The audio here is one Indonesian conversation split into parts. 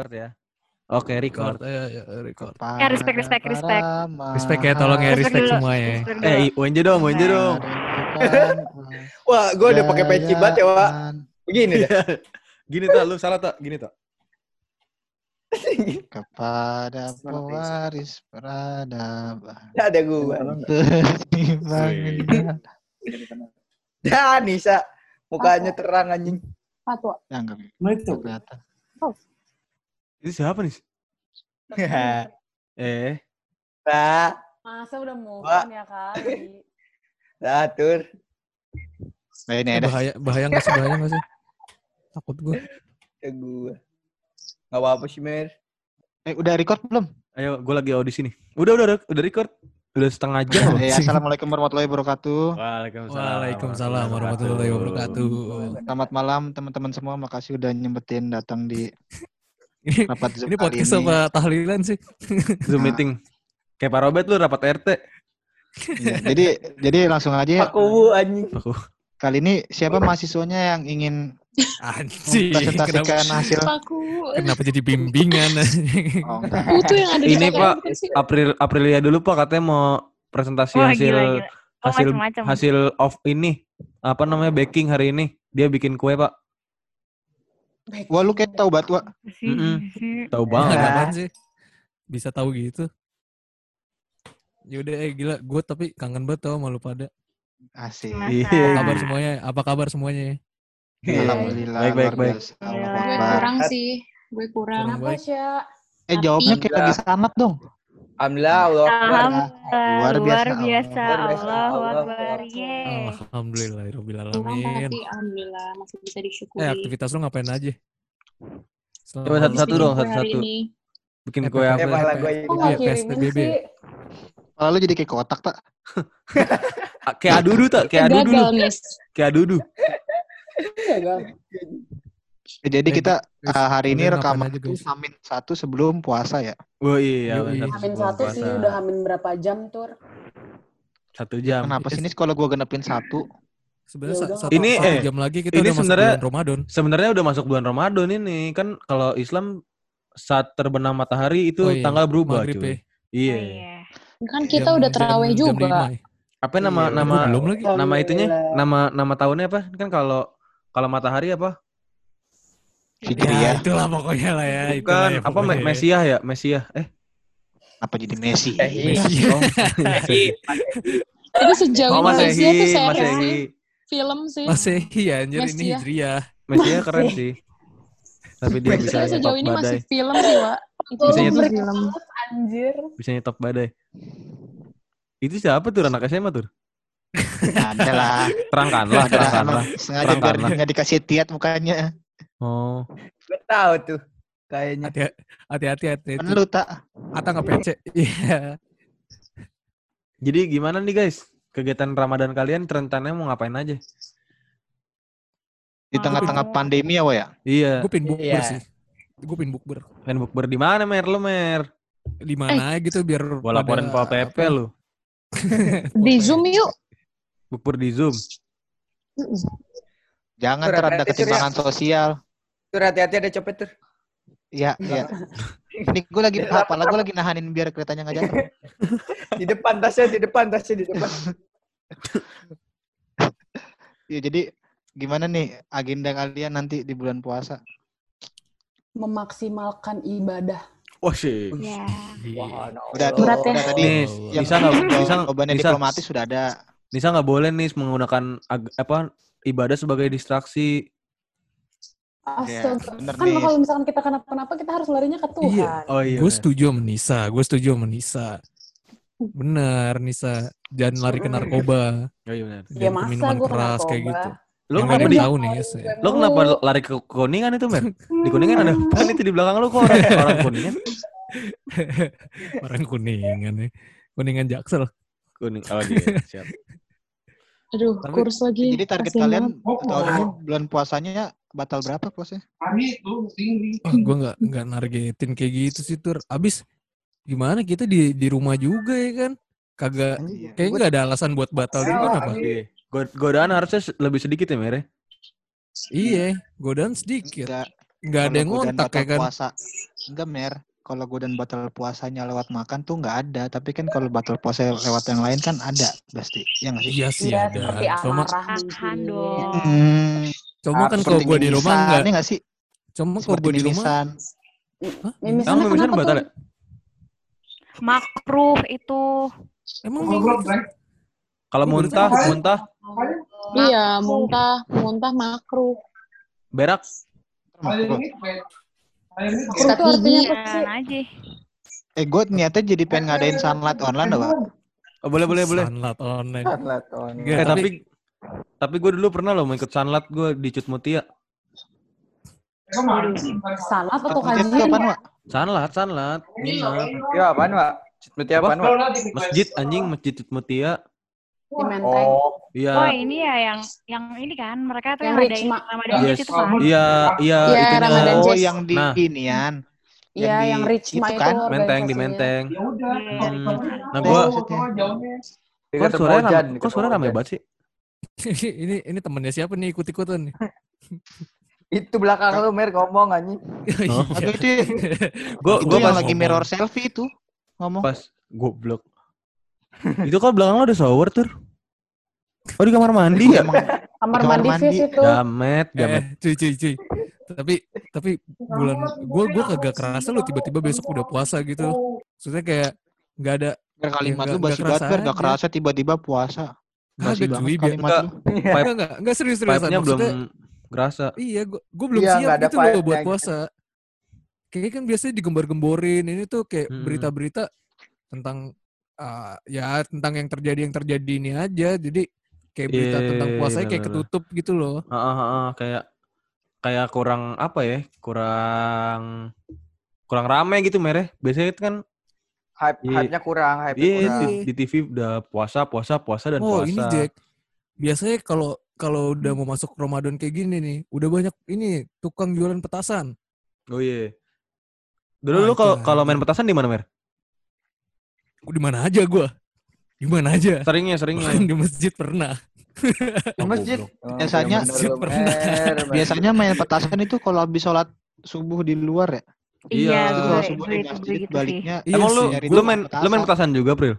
Record ya. Oke, record. Record, ya, ya, record. Ya, respect, respect, respect. Respect ya, tolong ya, respect dulu, semua ya. respect. Eh, UNJ dong, UNJ dong. Wah, gue udah pakai peci banget ya, Wak. Begini deh. Gini tak, lu salah tak? Gini tak. Kepada pewaris peradaban. Ada gue. Tertimbangan. Ya, Nisa. Mukanya terang anjing. Fatwa. Ya, enggak Itu. kelihatan. Itu siapa nih? eh, Nah, Masa udah move on ya kali. nah, tur. Nah, ini ada. bahaya, bahaya nggak sih, bahaya nggak sih? Takut gue. Ya gue. Gak apa-apa sih, Mer. Eh, udah record belum? ayo gue lagi audisi nih. Udah, udah, udah, udah record. Udah setengah jam loh. Eh, Assalamualaikum warahmatullahi wabarakatuh. Waalaikumsalam. Waalaikumsalam warahmatullahi wabarakatuh. Selamat malam teman-teman semua. Makasih udah nyempetin datang di Ini, rapat Zoom ini podcast ini. apa tahlilan sih? Zoom meeting. Kayak Pak Robert lu rapat RT. Iya, jadi jadi langsung aja ya. Aku anjing. Aku. Kali ini siapa mahasiswanya yang ingin Anjing. presentasikan Kenapa, hasil? Aku. kenapa jadi bimbingan? Oh. Itu yang ada di Ini, Pak. April Aprilia dulu Pak katanya mau presentasi Wah, hasil gila, gila. Oh, hasil macam-macam. hasil of ini apa namanya baking hari ini. Dia bikin kue, Pak. Wah lu kayak tahu batu. Mm-mm. Sih. Tahu Banget banget. apaan sih? Bisa tahu gitu. Yaudah eh gila, gue tapi kangen banget tau malu pada. Asik. Iya. Apa kabar semuanya? Apa kabar semuanya? Alhamdulillah. Baik, baik, baik. Gue kurang sih. Gue kurang. Kurang Apa baik. sih? Eh jawabnya kayak lagi sanat dong. Alhamdulillah, Allah Luar biasa, luar biasa, Allahu Akbar. Alhamdulillah, Rabbil alamin. alhamdulillah masih bisa disyukuri. Eh aktivitas lu ngapain aja? Selama Coba lu- satu Bikin dong, satu-satu. ini. Bikin Eh, kue apa? malah P- gue sih? Kalau lu jadi kayak kotak tak? Kayak adudu tak? Kayak adudu. Kayak adudu. Eh, Jadi Eh, kita Guys, uh, hari ini rekaman itu? Hamin satu sebelum puasa ya. Oh iya, benar. Hamin satu sih puasa. udah hamin berapa jam tur? Satu jam. Kenapa sih ini kalau gua genepin satu? Sebenarnya Ya Ini, satu eh, jam lagi kita ini udah masuk sebenarnya- bulan Ramadan. Sebenarnya udah masuk bulan Ramadan ini. Kan kalau Islam saat terbenam matahari itu Oh iya, tanggal berubah, Maghrib cuy. ya. Iya. Oh, iya. Kan kita Jam- udah jam- terawih jam juga. lima ya. Apa nama Iya, nama belum lagi. nama itunya? Nama nama tahunnya apa? Kan kalau kalau matahari apa? Ya, Hijriah. itulah pokoknya lah ya. itulah Bukan ya apa ya. Mesiah ya? Mesiah. Eh, Apa jadi Messi? Eh, iya. Mesiah. oh, Mesiah. Itu sejauh Oh, tuh Masehi, series Masehi. film sih. Masehi ya, anjir ini Mesiah. Hijriah. Mesiah keren sih. Tapi dia bisa sejauh ini masih badai. film sih, Wak. Itu Bisa masih nyetok. film. Anjir. Bisa nyetop badai. Itu siapa tuh anak SMA tuh? Ada lah. Terangkanlah, terangkanlah. sengaja biar nggak dikasih tiat mukanya. Oh, Gue tahu tuh. Kayaknya. Hati- Hati-hati hati. Kan lu tak. Ata nggak PC. Iya. jadi gimana nih guys? Kegiatan Ramadan kalian rencananya mau ngapain aja? Di tengah-tengah pandemi ya, ya? Iya, Gue pin bukber Iya. sih. Gue pin bukber. main bukber di mana Mer lu Mer? Di mana aja gitu biar Gua laporin Pol PP apa, lu. Di Zoom yuk. Bukber di Zoom. Jangan Tur, ter ada hati-hati, Sur, ya. ketimpangan sosial. Tur hati-hati ada copet tur. Iya, iya. Ini gue lagi apa? Gue lagi nahanin biar keretanya nggak jatuh. Di depan tasnya, di depan tasnya, di depan. Iya, jadi gimana nih agenda kalian nanti di bulan puasa? Memaksimalkan ibadah. Wah sih. Ya. Wah, no. Udah, Berat ya. udah tadi Nih, yang bisa nggak bisa bisa diplomatis sudah ada. Nisa nggak boleh nih menggunakan ag- apa ibadah sebagai distraksi. Iya, Astaga. bener kan nih. kalau misalkan kita kenapa-kenapa kita harus larinya ke Tuhan. Iya. Oh iya. Gue setuju sama Nisa. Gue setuju sama Nisa. Bener Nisa. Jangan lari ke narkoba. Oh iya benar. Ya Jangan ke masa minuman keras kayak gitu. Lu Yang kenapa di tahu nih Yes, ya. Lu kenapa lari ke Kuningan itu, Mer? Di Kuningan ada apa itu di belakang lu kok orang orang Kuningan? Orang kuningan nih. Kuningan Jaksel. Kuning. Oh iya, siap. Aduh, Tapi- kurus lagi. Jadi target Kasian kalian banget. tahun ini bulan puasanya batal berapa puasanya? Oh, gue nggak nggak nargetin kayak gitu sih tur. Abis gimana kita di di rumah juga ya kan? Kagak Anjing, kayak nggak ada alasan buat batal juga apa? Iya. God- Godaan harusnya lebih sedikit ya, Mer? ya? Iya, godaan sedikit. Enggak. nggak ada yang ngontak ya kan. Puasa. Enggak, Mer. Kalau gue dan batal puasanya lewat makan tuh nggak ada. Tapi kan kalau batal puasa lewat yang lain kan ada pasti. Ya nggak sih? Iya sih Iya, ada. seperti Cuma Tahan dong. Hmm, cuma kan kalau gue di rumah mimisan, enggak. ya nggak sih? Cuma kalau gue di rumah mimisan. Hah? Mimisan Emang mimisan batal ya? Makruh itu. emang Kalau Oh, berarti muntah, muntah, Iya, muntah, muntah makruh. berak. Makruh. Sih? Jangan aja. Eh, gue niatnya jadi pengen ngadain sunlight online, Pak. Oh, boleh, boleh, boleh. Sunlight online. Sunlight on. Enggak, Eh, tapi, tapi gue dulu pernah loh mau ikut sunlat gue di Cut Mutia. Salah atau Sunlight itu kajian? apaan, Pak? Sunlat, sunlat. Nginep. Ya apaan, Pak? Seperti apaan, Pak? Masjid anjing, Masjid Cut Mutia. Di Menteng. Oh, Oh Iya. ini ya yang yang ini kan mereka tuh Yang yang, ada. Ramadan Yes. Itu kan. Iya, iya Iya, itunya. Ramadan Oh, yang di Nah. inian. Iya, di- yang Rich itu itu kan, Menteng di. Menteng. Iya, Hmm. Nah, Oh, gua kok rame, dekat kok suaranya rame banget sih? ini ini temennya siapa nih ikut-ikutan nih? Itu belakang lu, Mer, ngomong anjing. Oh. Atau itu Gua itu gua yang pas lagi mirror selfie itu ngomong. pas goblok. Itu kok belakang lo ada shower tuh? Oh di kamar mandi ya? Emang Kamar Kamar mandi mandi. Fis itu. Jamet, jamet. Eh, cuy, cuy, cuy. Tapi tapi bulan gua gua kagak kerasa lu tiba-tiba besok udah puasa gitu. Maksudnya kayak nggak ada Ber kalimat Ya, lu nggak- basi nggak banget, Gak kerasa tiba-tiba puasa. Basi banget cuy, biar- kalimat Enggak. lu. Pipe, enggak enggak enggak serius seriusan pipe-nya belum kerasa. Iya, gua, gua belum Iya, siap nggak ada gitu loh buat vibe-nya gitu. puasa. Kayaknya kan biasanya digembar-gemborin. Ini tuh kayak Hmm. berita-berita tentang ah, ya tentang yang terjadi yang terjadi ini aja. Jadi kayak berita Iya, tentang puasanya kayak ketutup gitu loh. Heeh, heeh, kayak kayak kurang apa ya? Kurang kurang rame gitu mereh. Biasanya itu kan Hype, Iya. hype-nya kurang, hype-nya iya kurang. di, di TV udah puasa, puasa, puasa dan oh puasa. ini Jack. Biasanya kalau kalau udah mau masuk Ramadan kayak gini nih, udah banyak ini tukang jualan petasan. Oh iya. Dulu Wah, lu kalau kalau main petasan di mana, Mer? Di mana aja gua? Di mana aja? Seringnya, seringnya. Bahkan di masjid pernah. Di masjid. Oh, Biasanya yang bener masjid pernah. Biasanya main petasan itu kalau habis sholat subuh di luar ya. Iya. Iya, Itu gue kalau gue subuh di itu gue masjid gitu sih. baliknya. Iya Emang lu sih, lu main lu main petasan. juga, Pril?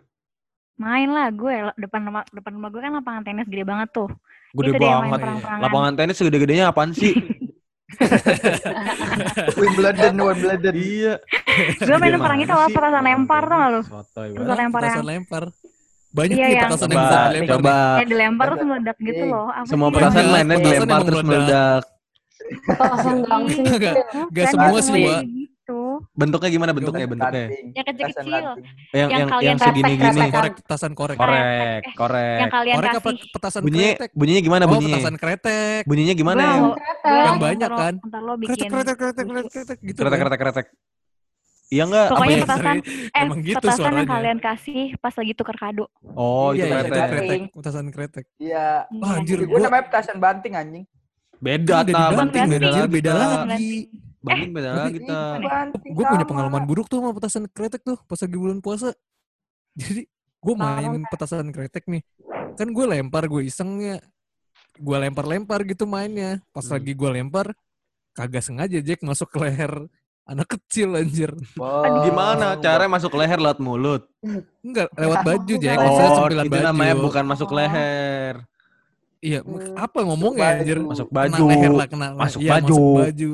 Main lah gue depan rumah depan rumah gue kan lapangan tenis gede banget tuh. Gede Itu banget. Lapangan tenis segede-gedenya apaan sih? Wimbledon, Wimbledon. iya. Gue main perang itu apa petasan lempar tuh gak lu? Petasan lempar petasan yang lempar. Banyak Iya, nih yang- petasan yang bisa dilempar. coba. kayak dilempar terus meledak gitu loh. Apa Semua petasan Iya, mainnya petasan dilempar terus meledak. Petasan enggak Kan semua sih, Wak. Gitu. Bentuknya gimana bentuknya? Bentuknya. Yang kecil-kecil. Yang Yang yang kalian yang segini-gini. Korek, petasan korek. Korek, Yang korek. kalian Korek apa kasih. petasan Bunyinya kretek? bunyinya gimana Oh, bunyinya? petasan kretek. Bunyinya gimana Gua yang gua Yang banyak kan? Ntar lo Kretek, bikin. kretek, kretek, kretek, kretek gitu. kretek kan. kretek kretek? Iya enggak? Apa Pokoknya ya? petasan, eh Emang gitu petasan suaranya. yang kalian kasih pas lagi tuker kado. Oh, itu iya, iya, kretek. kretek. Petasan kretek. Iya. Wah, anjir, Gue gua namanya petasan banting anjing. Beda Udah ta, dibanting, banting beda anjir, lagi. Beda lagi. Banting beda lagi ta. Banting Gue punya pengalaman buruk tuh sama petasan kretek tuh pas lagi bulan puasa. Jadi gue main petasan kretek nih. Kan gue lempar, gue isengnya. Gue lempar-lempar gitu mainnya. Pas Hmm. lagi gue lempar, kagak sengaja Jack masuk ke leher anak kecil anjir. Oh. Gimana caranya masuk leher lewat mulut? Enggak, lewat baju Jack. Maksudnya Oh, sempilan itu baju. namanya bukan masuk Oh. leher. Iya, Hmm. apa ngomongnya anjir? Masuk Kena baju. leher lah, kena Masuk iya, baju. Masuk baju.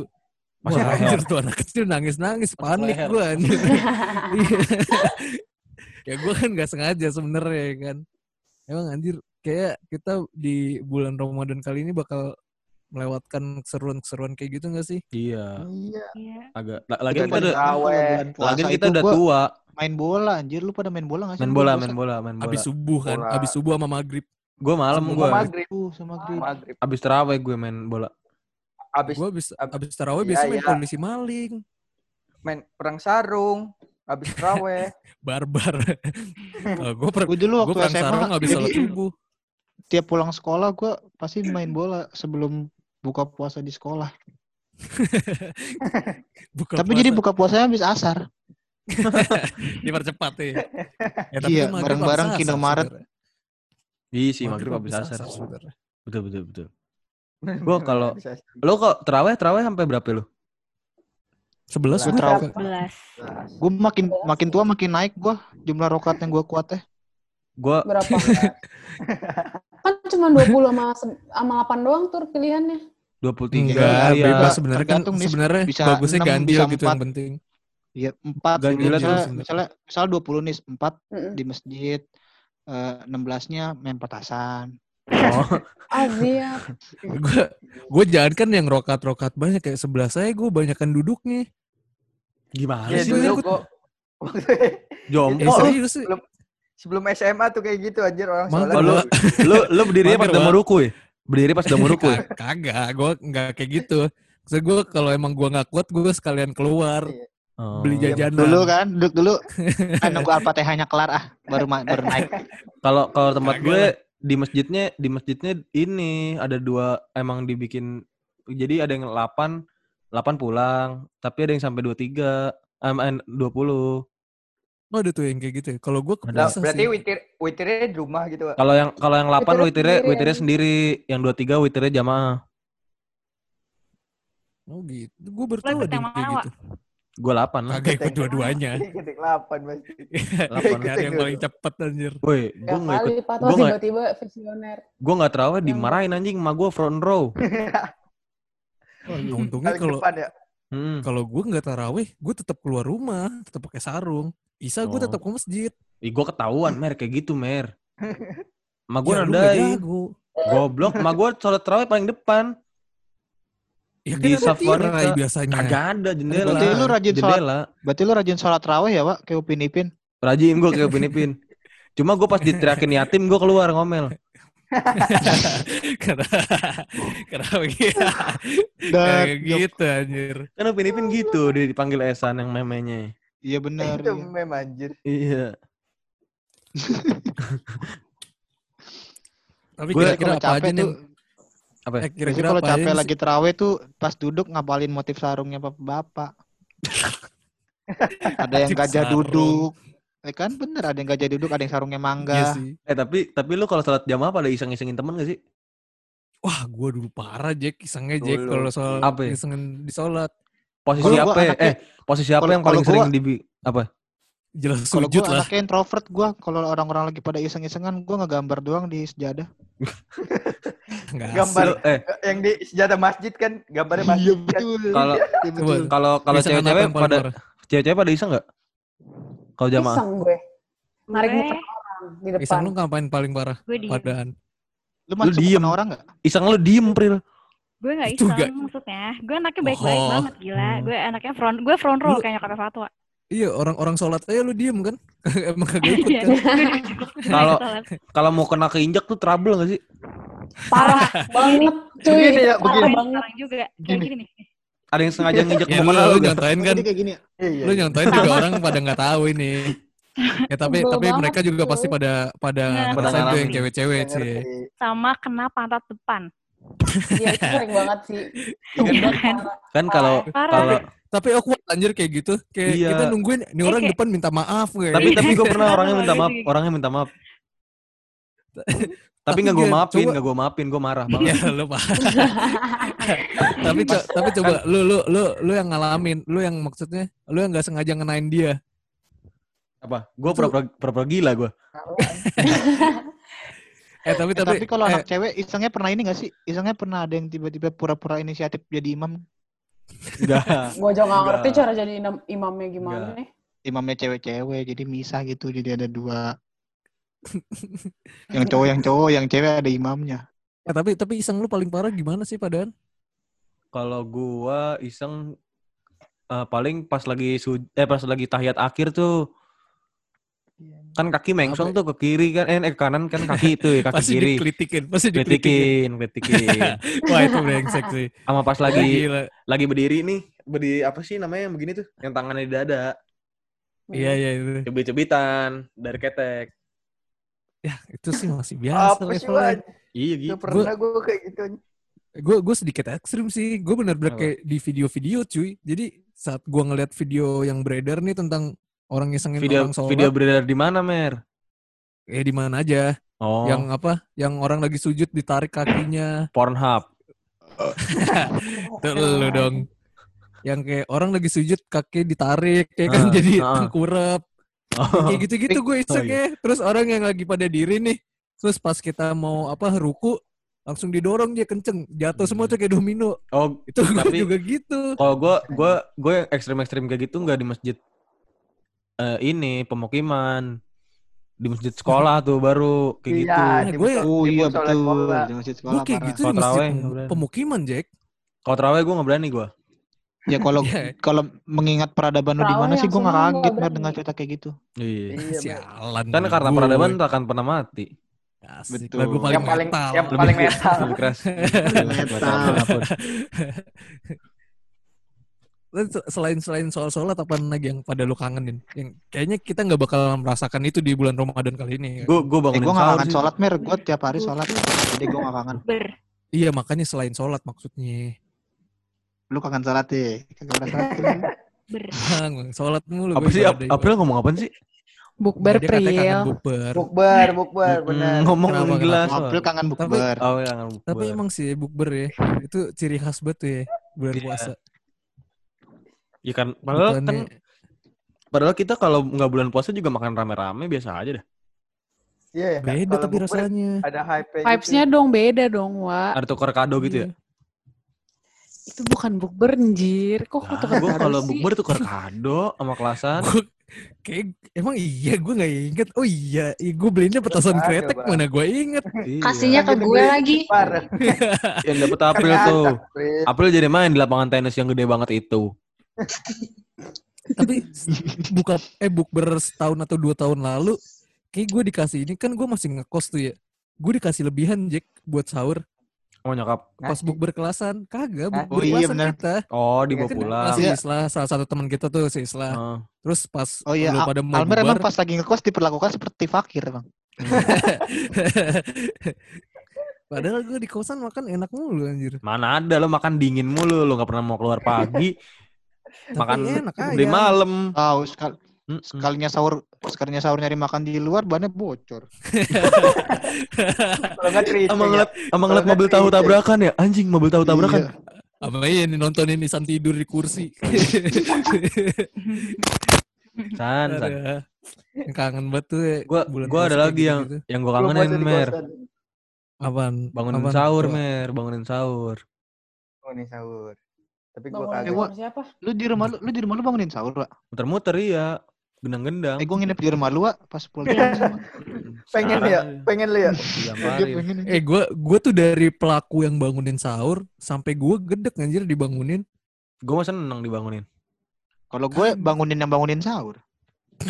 Leher. anjir tuh anak kecil nangis-nangis, panik gue anjir. Iya. ya gue kan gak sengaja sebenarnya ya kan. Emang anjir, kayak kita di bulan Ramadan kali ini bakal melewatkan keseruan-keseruan kayak gitu gak sih? Iya, Iya. Iya. agak. la- Lagi Kita kita udah lagi kita udah tua. main bola anjir lu pada main bola gak sih? Main bola, main bola, main bola. Abis subuh kan, Bola. abis subuh sama maghrib. Gue malam gue. maghrib. Sama maghrib. Maghrib. Abis terawih gue main bola. Abis Gue abis, ab- abis tarawih iya, biasanya main iya. polisi maling. main perang sarung. Abis terawih. Barbar. gue per, Gue dulu waktu perang SMA sarung abis jadi sholat subuh. tiap pulang sekolah gue pasti main bola sebelum buka puasa di sekolah. Buka Tapi jadi puasa. buka puasanya habis asar. dipercepat ya. ya Iya, kan maghrib bareng-bareng habis Kino Maret. Iya sih, maghrib habis habis asar. Betul, betul, betul. Gua kalau- Lo kok terawih, terawih sampai berapa lo? Sebelas ke- 11. Gue makin makin tua makin naik gue jumlah rokat yang gue kuat ya. Gua Berapa? kan cuma 20 sama, sama 8 doang tur pilihannya. 23 Enggak, iya. bebas sebenarnya kan sebenarnya bisa bagusnya enam, ganjil bisa gitu empat. yang penting. Iya empat. Ganjil misalnya, misalnya misalnya 20 nih empat Mm-mm. di masjid. Eh, 16-nya main petasan. Oh, Azia. gue gue jangan kan yang rokat-rokat banyak kayak sebelah saya gue banyakan duduknya. gimana Iya sih dulu Mer? kok. Jom. Eh Oh, serius sih. belum- Sebelum SMA tuh kayak gitu anjir orang Mager sholat. lu, lu lu berdiri pas udah Wak. mau ruku ya? Berdiri pas udah mau ruku ya? Ka- Kagak, gue nggak kayak gitu. Maksud gue kalau emang gue nggak kuat gue sekalian keluar Iya. Oh. beli Duduk jajanan. dulu kan, duduk dulu. kan nunggu Al-Fatihahnya kelar ah, baru baru naik. Kalau kalau tempat Kagak gue. Di masjidnya di masjidnya ini ada dua emang dibikin jadi ada yang 8 8 pulang, tapi ada yang sampai 23 eh, 20. Oh ada tuh yang kayak gitu ya. Kalau gue Nah, berarti sih. witir witirnya di rumah gitu. Kalau yang kalau yang 8 Witirnya witirnya sendiri witirnya ya. sendiri, yang 23 witirnya jamaah. Oh gitu. Gue baru Lo tahu ada yang kayak gitu. Gue 8 lah. Kagak ikut dua-duanya. Ketik 8 pasti. Delapan. Nyari yang paling cepet anjir. Woi, gue nggak ikut. gua nggak- tiba-tiba visioner. Gue nggak terawih dimarahin anjing, emak gue front row. Nah, untungnya kalau ya. Hmm. kalau gue nggak tarawih, gue tetap keluar rumah, tetap pakai sarung. Isa gue Oh. tetap ke masjid. Ih, gue ketahuan, Mer, kayak gitu, Mer. Emak gue Ya, jago. Goblok, emak gue sholat terawih paling depan. Ya Di ada saf wanita. tirai biasanya. Kagak ada jendela. Berarti lu rajin sholat- jendela. Berarti lu rajin sholat raweh ya, Wak? Kayak Upin Ipin. Rajin gue kayak Upin Ipin. Cuma gue pas diteriakin yatim, gue keluar ngomel. Kenapa? Kenapa gitu? Dan Kayak gitu anjir. Kan Upin Ipin gitu, dia dipanggil Esan yang memenya. Iya benar. Itu iya. meme anjir. Iya. Tapi kira-kira apa aja nih? Apa? Eh, biasanya kira-kira kalau capek nih lagi terawih tuh pas duduk ngapalin motif sarungnya bapak-bapak. ada yang gajah sarung. duduk. Eh kan bener ada yang gajah duduk, ada yang sarungnya Iya mangga. sih. Eh tapi tapi lu kalau sholat jamaah pada iseng-isengin temen gak sih? Wah, gua dulu parah Jack, isengnya Jack kalau soal Apa ya? isengin di sholat. Posisi apa? ya? Eh, posisi apa yang paling gua- sering di apa? Jelas Kalau sujud gue lah. anaknya introvert gue, kalau orang-orang lagi pada iseng-isengan, gue ngegambar doang di sejadah. Nggak Gambar Lu- eh, yang di sejadah masjid kan gambarnya masjid. kan. kalau Iya, betul. kalau kalau apa cewek-cewek pada cewek-cewek pada iseng nggak? Kalau jamaah. Iseng gue. Narik muka orang di depan. Iseng lu ngapain paling parah? gue diem. Padaan. Lu masuk diem. orang gak? Iseng lu diem, Pril. Gue gak iseng nggak- maksudnya. Gue anaknya baik-baik Oh. banget gila. Hmm. Gue anaknya front, gue front row Lu- kayak nyokapnya Fatwa. Iya, orang-orang sholat aja lu diem kan? Emang kagak ikut Iya, kan? Kalau-. Kalau mau kena keinjak tuh trouble gak sih? Parah banget cuy. Begini ya, Parah begini. banget. Sekarang juga kayak Gini. nih. Ada yang sengaja nginjak Ya mau lu, lu lu nggak? nyontain kan? Jadi kayak gini ya. Iya. Lu nyontain juga orang pada nggak tahu ini. Ya tapi Sebel tapi banget mereka juga tuh. pasti pada pada ngerasain pada tuh yang cewek-cewek sih. ngerti. Sama kena pantat depan. Iya itu sering banget sih. Iya kan? Kan kalau Parah. kalau Tapi awkward anjir kayak gitu. Kayak Iya. kita nungguin nih orang kayak- depan minta maaf kayak. tapi tapi gue pernah orangnya minta maaf, orangnya minta maaf. Tapi nggak gue maafin, coba- nggak gue maafin, gue marah ya banget. lu paham. tapi co- tapi coba lu lu lu lu yang ngalamin, lu yang maksudnya lu yang nggak sengaja ngenain dia. Apa? Gue pura-pura pura-pura gila gue. Eh tapi Eh, tapi, tapi kalau eh, anak cewek isengnya pernah ini gak sih? Isengnya pernah ada yang tiba-tiba pura-pura inisiatif jadi imam. Enggak. Gue juga gak Enggak. ngerti cara jadi imam- imamnya gimana Enggak. nih. Imamnya cewek-cewek, jadi misah gitu. Jadi ada dua. yang cowok, yang cowok, yang cewek ada imamnya. eh, tapi tapi iseng lu paling parah gimana sih padahal? Kalau gua iseng eh, paling pas lagi su eh pas lagi tahiyat akhir tuh kan kaki mengsong tuh ke kiri kan eh, eh, ke kanan kan kaki itu ya kaki Pasti kiri. pasti dikelitikin. kritikin kritikin Wah itu brengsek sih. sama pas lagi Gila. lagi berdiri nih berdiri apa sih namanya yang begini tuh yang tangannya di dada. Iya iya itu. cebit-cebitan dari ketek. Ya itu sih masih biasa Apa sih, iya Gak gitu. pernah gue kayak gitu. gue gue sedikit ekstrim sih. Gue bener-bener kayak di video-video cuy. Jadi saat gue ngeliat video yang beredar nih tentang orang ngisengin video orang sholat. video beredar di mana mer? Ya di mana aja. Oh. Yang apa? Yang orang lagi sujud ditarik kakinya. Pornhub. Tuh lu dong. Yang kayak orang lagi sujud kaki ditarik kayak kan? Ah, jadi ah. tengkurap. Oh. kayak gitu-gitu gue iseng Oh, iya. ya. Terus orang yang lagi pada diri nih terus pas kita mau apa ruku langsung didorong dia kenceng. Jatuh semua tuh kayak domino. Oh, itu gue juga gitu. kalau gua gua gue yang ekstrim-ekstrim kayak gitu nggak di masjid eh, ini pemukiman di masjid sekolah tuh baru kayak Iya, gitu. di Gue- Oh di iya betul. sekolah. Di masjid gue sekolah kayak parah. gitu di masjid pemukiman Jack Kalau terawih gue nggak berani gue. Ya kalau Iya. kalau mengingat peradaban lu di mana sih gue nggak kaget nggak dengar cerita kayak gitu. Iya. Iya, sialan Kan karena gue. peradaban tak akan pernah mati. Asik. Betul. lagu paling yang paling metal yang paling keras, metal. Lebih keras. Metal. Terus selain selain soal sholat apa lagi yang pada lu kangenin? Yang kayaknya kita nggak bakal merasakan itu di bulan Ramadan kali ini. Gue gue Eh bangunin gue nggak kangen sholat mer, gue tiap hari sholat. Jadi gue nggak kangen. Ber. Iya makanya selain sholat maksudnya. Lu kangen sholat deh. Kagak pernah sholat kan? Ber. Bang, sholat mulu. Apa gue sih? Ap- April ngomong apa sih? Bukber kangen Priel. bukber. Bukber, bukber, benar. ngomong Kenapa, gelas. April kangen bukber. Oh, ya, kangen Tapi bukber. emang sih bukber ya. Itu ciri khas banget tuh ya bulan Iya. puasa. Iya kan, padahal kan Bukannya- padahal kita kalau nggak bulan puasa juga makan rame-rame biasa aja dah. Iya, ya. beda Kalau tapi rasanya. Ada hype Vibes-nya dong beda dong, Wak. Ada tukar kado gitu ya. Iya. Itu bukan bukber, anjir. Kok Nah, tukar gue kado kalau bukber tukar kado sama kelasan. Kayak emang iya gue nggak inget. Oh iya, gue belinya petasan kretek Bang. mana gue inget. Iya. Kasihnya ke gue lagi. Yang dapet April tuh. April jadi main di lapangan tenis yang gede banget itu. Tapi buka eh bukber setahun atau dua tahun lalu, kayak gue dikasih ini kan gue masih ngekos tuh ya. Gue dikasih lebihan Jack buat sahur. Oh nyokap. Pas bukber kelasan, kagak bukber oh iya, bener. kita. Oh dibawa Kan pulang. Si Islah, salah satu teman kita tuh si Islah. Heeh. Terus pas Oh iya, Al- pada mau Almer emang pas lagi ngekos diperlakukan seperti fakir bang. Padahal gue di kosan makan enak mulu anjir. Mana ada lo makan dingin mulu, lo nggak pernah mau keluar pagi. makan enak aja. malam. Tahu sekal Mm-mm. sekalinya sahur sekalinya sahur nyari makan di luar bannya bocor. Cerita. Sama ngeliat, sama ngeliat mobil tahu tabrakan ya, anjing mobil tahu tabrakan. Iya. Apa iya nih nontonin Nisan tidur di kursi. San, san. Yang kangen banget tuh ya. Gua, bulan gua ada lagi kayak yang yang gua kangenin mer. Apaan? Bangunin Apaan? sahur mer, bangunin sahur. Nih sahur. Tapi gue kagak. Gua- sama siapa? Lu di rumah lu, lu di rumah lu bangunin sahur, Pak. Muter-muter iya, gendang-gendang. Eh gua nginep di rumah lu, Pak, pas pulang. Pengen ya? Pengen lu ya? Iya, Eh gue gue tuh dari pelaku yang bangunin sahur sampai gue gedek anjir dibangunin. Gue mah seneng dibangunin. Kalau gue bangunin yang bangunin sahur.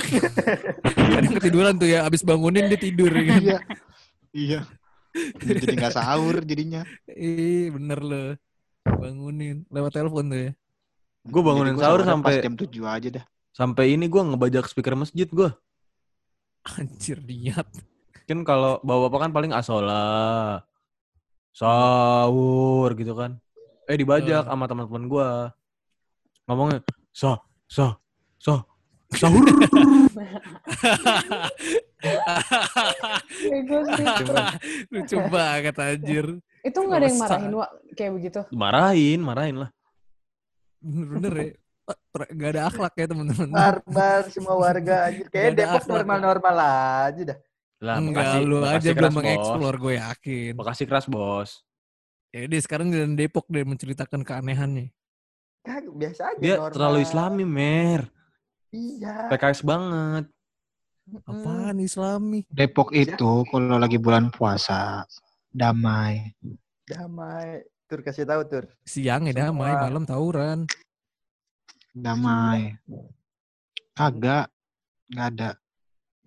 Kadang ketiduran tuh ya abis bangunin dia tidur ya kan. Iya. Iya. Jadi nggak sahur jadinya. Ih bener loh. Bangunin lewat telepon tuh ya. Gue bangunin gua sahur sampai jam 7 aja dah. sampai ini gue ngebajak speaker masjid gue. Anjir niat. Kan kalau bawa-bapak kan paling asola, sahur gitu kan. Eh dibajak Eh. sama teman-teman gue. Ngomongnya, sah, sah, sah, sahur. Lucu banget anjir. Itu nggak ada yang marahin, Wak, kayak begitu. Marahin, marahin lah. Bener-bener ya. Ter- Gak ada akhlak ya teman-teman. Barbar semua warga anjir. Nggak Kayak Depok akhlak. normal-normal aja dah. Lah, Enggak, Bekasi- lu Bekasi aja belum mengeksplor gue yakin. Bekasi keras, bos. Ya udah sekarang jalan Depok deh menceritakan keanehannya. Kagak biasa aja Dia normal. terlalu islami, mer. Iya. PKS banget. Apaan islami? Depok itu kalau lagi bulan puasa damai. Damai. Tur kasih tahu tur. Siang ya damai, Semua. malam tawuran. Damai. Kagak. Nggak ada.